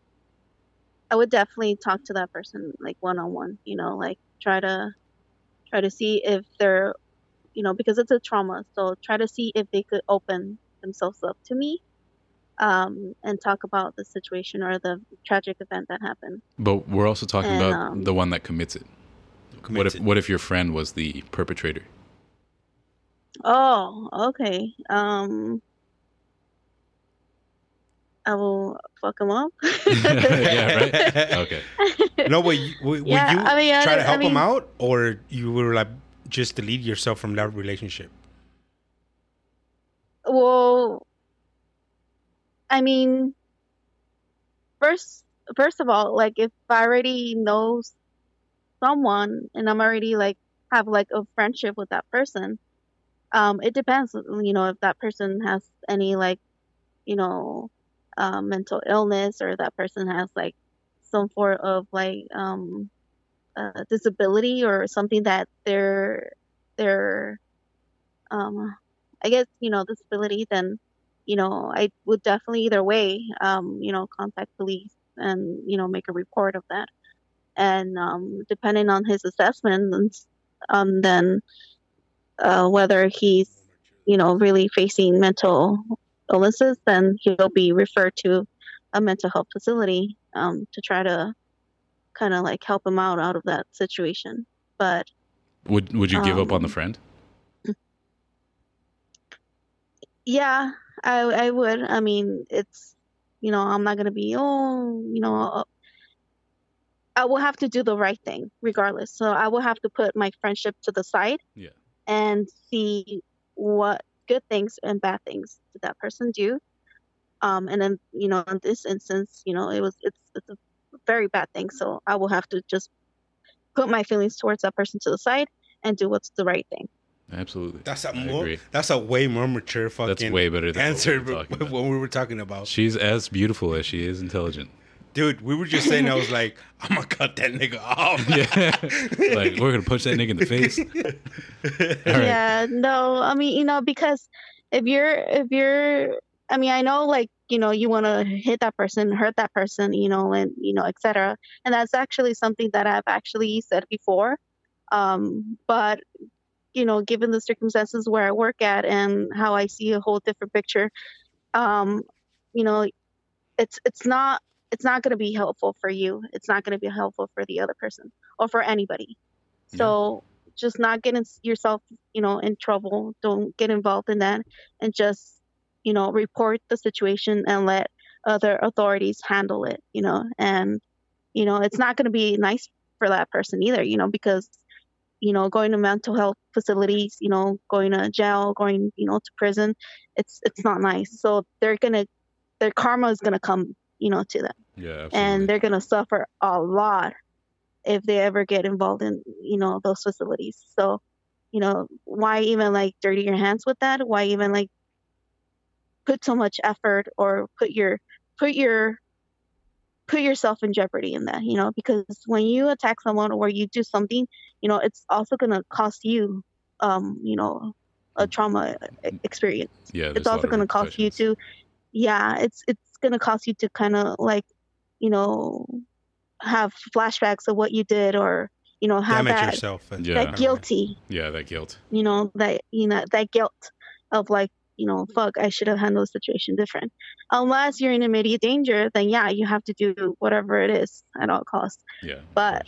I would definitely talk to that person like one on one, you know, like try to try to see if they're you know, because it's a trauma, so try to see if they could open themselves up to me um, and talk about the situation or the tragic event that happened. But we're also talking And, about um, the one that commits it. What if it. what if your friend was the perpetrator? Oh, okay. Um, I will fuck him up. yeah, right. Okay. No, but you, would, would Yeah, you I mean, I- try to I help him out, or you were like just delete yourself from that relationship? Well, I mean, first, first of all, like if I already know someone and I'm already like have like a friendship with that person, um, it depends, you know, if that person has any like, you know, uh, mental illness or that person has like some form of like um, uh, disability or something that they're they're um, I guess you know disability, then you know I would definitely either way, um, you know, contact police and you know make a report of that, and um, depending on his assessment, um, then uh, whether he's you know really facing mental illnesses, then he'll be referred to a mental health facility um, to try to kind of like help him out out of that situation. But Would would you give up on the Um, friend? Yeah, I I would. I mean, it's you know, I'm not gonna be oh, you know, I will have to do the right thing regardless. So I will have to put my friendship to the side Yeah. And see what good things and bad things did that person do. Um, and then you know, in this instance, you know, it was it's it's a very bad thing. So I will have to just put my feelings towards that person to the side and do what's the right thing. Absolutely. That's a I more. agree. That's a way more mature fucking. That's way better than answer what we were talking about. what we were talking about. She's as beautiful as she is intelligent. Dude, we were just saying. I was like, I'm gonna cut that nigga off. Yeah. like we're gonna punch that nigga in the face. All right. Yeah, no, I mean, you know, because if you're if you're I mean, I know like, you know, you want to hit that person, hurt that person, you know, and you know, etc. And that's actually something that I've actually said before. Um, but you know, given the circumstances where I work at and how I see a whole different picture, um, you know, it's it's not it's not going to be helpful for you. It's not going to be helpful for the other person or for anybody. So just not getting yourself, you know, in trouble. Don't get involved in that, and just, you know, report the situation and let other authorities handle it. You know, and you know, it's not going to be nice for that person either. You know, because you know, going to mental health facilities, you know, going to jail, going, you know, to prison, it's it's not nice. So they're gonna, their karma is gonna come, you know, to them Yeah, absolutely. and they're gonna suffer a lot if they ever get involved in you know those facilities. So you know why even like dirty your hands with that? Why even like put so much effort or put your put your put yourself in jeopardy in that you know? Because when you attack someone or you do something you know it's also gonna cost you um you know a trauma e- experience. Yeah, it's also to cost you to yeah it's it's going to cost you to kind of like you know have flashbacks of what you did or you know have Damage that yourself. and- Yeah. that guilty Yeah, that guilt. you know that you know that guilt of like you know fuck i should have handled the situation different unless you're in immediate danger then yeah you have to do whatever it is at all costs Yeah. But-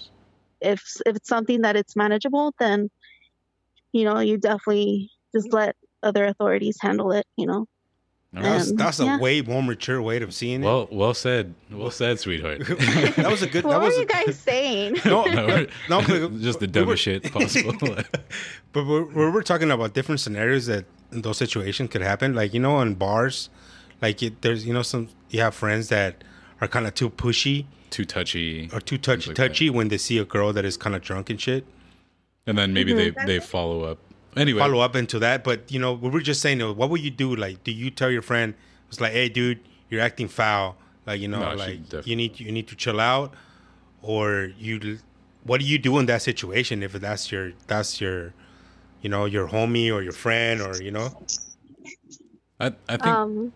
if if it's something that it's manageable then you know you definitely just let other authorities handle it you know All right. That's Um, that's a yeah. way more mature way of seeing it. well, well said. Well said, sweetheart. that was a good. what that were was you a- guys saying No, No, we're- no, just the we were- dumbest shit possible. But we're, we're, we're talking about different scenarios that in those situations could happen. Like you know, in bars, like it, there's you know some you have friends that are kind of too pushy Too touchy. or too touchy like that. touchy when they see a girl that is kind of drunk and shit. And then maybe they, they follow up. Anyway, Follow up into that, but you know, we were just saying, what would you do? Like, do you tell your friend, it's like, hey, dude, you're acting foul. Like, you know, No, like definitely- you need you need to chill out, or you, what do you do in that situation if that's your that's your, you know, your homie or your friend or you know. I I think Um,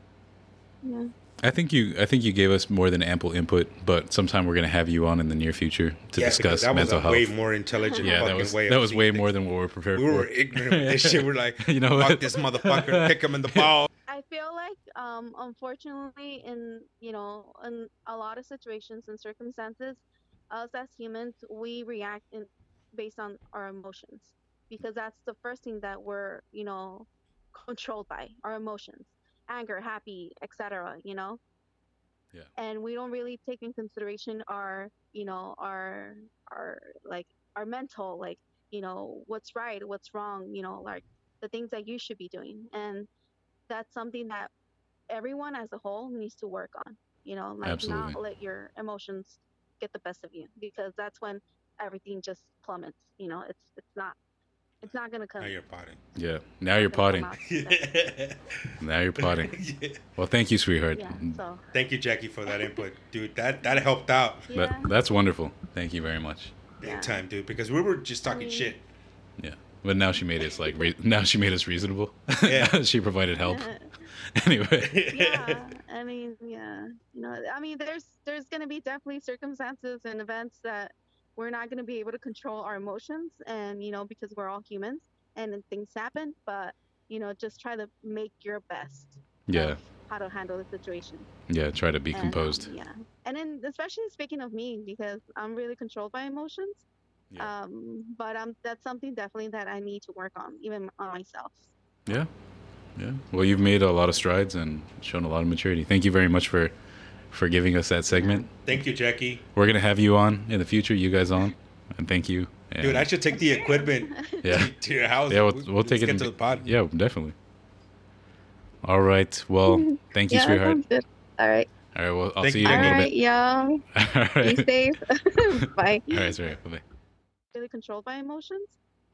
yeah. I think you I think you gave us more than ample input, but sometime we're gonna have you on in the near future to Yeah, discuss that mental was a health. way more intelligent. yeah, that was way that of was way things. more than what we're prepared We for. were ignorant of this shit. We're like, You know fuck what? this motherfucker, kick him in the ball. I feel like, um, unfortunately, in you know, in a lot of situations and circumstances, us as humans, we react in based on our emotions because that's the first thing that we're, you know, controlled by our emotions, anger, happy, etc. You know. Yeah. And we don't really take in consideration our, you know, our our like our mental, like you know, what's right, what's wrong, you know, like the things that you should be doing, and that's something that everyone as a whole needs to work on. You know, like Absolutely. not let your emotions get the best of you because that's when everything just plummets. You know, it's it's not it's not gonna come. Now you're potting. Yeah. Now you're potting. come out that- Now you're potting. Yeah. Well, thank you, sweetheart. Yeah. So Thank you, Jackie, for that input, dude. That that helped out yeah. That, that's wonderful. Thank you very much. big Yeah. time, dude. Because we were just talking mean- shit. Yeah. But now she made us like re- now she made us reasonable. Yeah. she provided help. anyway. yeah i mean yeah you know i mean there's there's going to be definitely circumstances and events that we're not going to be able to control our emotions and you know because we're all humans and things happen but you know just try to make your best Yeah. how to handle the situation Yeah. Try to be And, um, composed. yeah and then especially speaking of me because i'm really controlled by emotions Yeah. um but um that's something definitely that i need to work on even on myself Yeah. Yeah. Well, you've made a lot of strides and shown a lot of maturity. Thank you very much for for giving us that segment. Thank you, Jackie. We're gonna have you on in the future. You guys on, and thank you. And Dude, I should take the equipment Yeah. to your house. Yeah, we'll, we'll Let's take it. Get to the pod. Yeah, definitely. All right. Well, thank you, yeah sweetheart. good all right All right. Well, I'll Thank see you. you in a little right y'all bit. All be safe bye All right. Sorry. Bye. really controlled by emotions.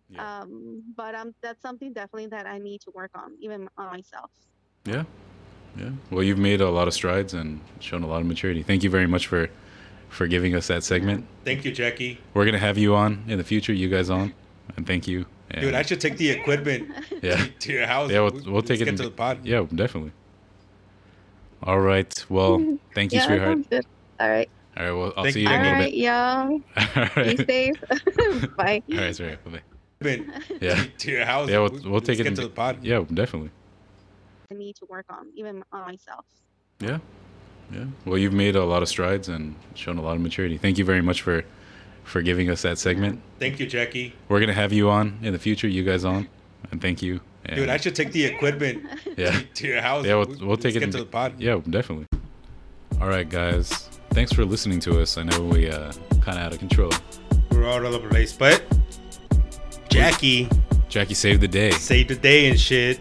Yeah. Um, but um, that's something definitely that I need to work on, even on myself. Yeah. Yeah. Well, you've made a lot of strides and shown a lot of maturity. Thank you very much for for giving us that segment. Thank you, Jackie. We're gonna have you on in the future. You guys on, and thank you. And Dude, I should take the equipment Yeah. to your house. Yeah, we'll, we'll Let's take it. Get in- to the pod. Yeah, definitely. All right. Well, thank you, yeah, sweetheart. All right. All right. Well, I'll Thank see you. you All in a little right, bit. y'all. All Be safe. bye. All right. Sorry. Bye. Yeah. to your house. Yeah, we'll, we'll take it. Get in- to the pod. Yeah, definitely. I need to work on, even on myself. Yeah. Yeah. Well, you've made a lot of strides and shown a lot of maturity. Thank you very much for for giving us that segment. Thank you, Jackie. We're gonna have you on in the future. You guys on, and thank you. And Dude, I should take the equipment Yeah. to your house. Yeah, we'll, we'll take Let's it. Get in- to the pod. Yeah, definitely. All right, guys. Thanks for listening to us. I know we uh, kind of out of control. We're all over the place, but Jackie Jackie saved the day. saved the day and shit.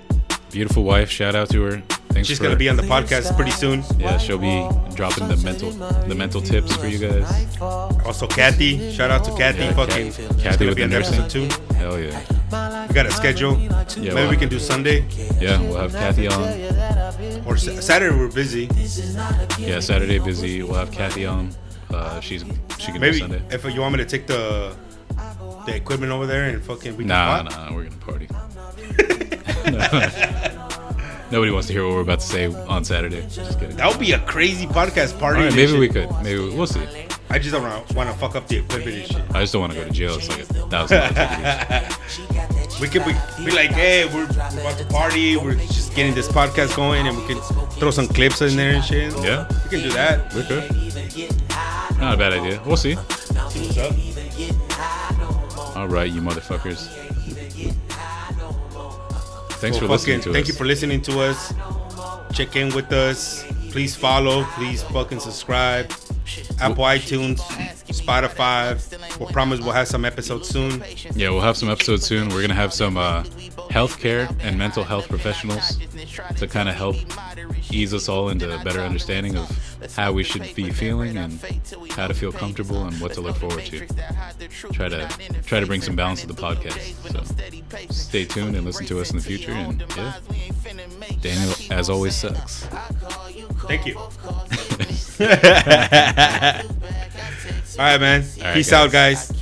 Beautiful wife. Shout out to her. Thanks She's for, gonna be on the podcast pretty soon. Yeah, she'll be dropping the mental the mental tips for you guys. Also, Kathy. Shout out to Kathy. Yeah, Fucking. Kat- she's Kathy gonna with be the on nursing. episode two. Hell yeah. We got a schedule. Yeah, Maybe well, we can do Sunday Yeah, we'll have Kathy on. or Sa- Saturday. We're busy. Yeah, Saturday busy. We'll have Kathy on. Uh, she's she can do Sunday. if you want me to take the the equipment over there and fucking we can Nah, pod. nah, we're gonna party. Nobody wants to hear what we're about to say on Saturday. Just kidding. That would be a crazy podcast party. All right, maybe we could. Maybe we- we'll see. I just don't want to fuck up the equipment and shit. I just don't want to go to jail. It's like a thousand dollar. We could be, be like, hey, we're, we're about to party. We're just getting this podcast going, and we can throw some clips in there and shit. Yeah, we can do that. we could. Not a bad idea. We'll see. See what's up. All right, you motherfuckers. Thanks for listening fucking- to thank us. you for listening to us. Check in with us. Please follow. Please fucking subscribe. Apple iTunes, Spotify. We'll promise we'll have some episodes soon. Yeah, we'll have some episodes soon. We're gonna have some uh, healthcare and mental health professionals to kind of help ease us all into a better understanding of how we should be feeling and how to feel comfortable and what to look forward to. Try to try to bring some balance to the podcast. So stay tuned and listen to us in the future. And yeah, Daniel, as always, sucks. Thank you. All right, man. All right, Peace out, guys. guys.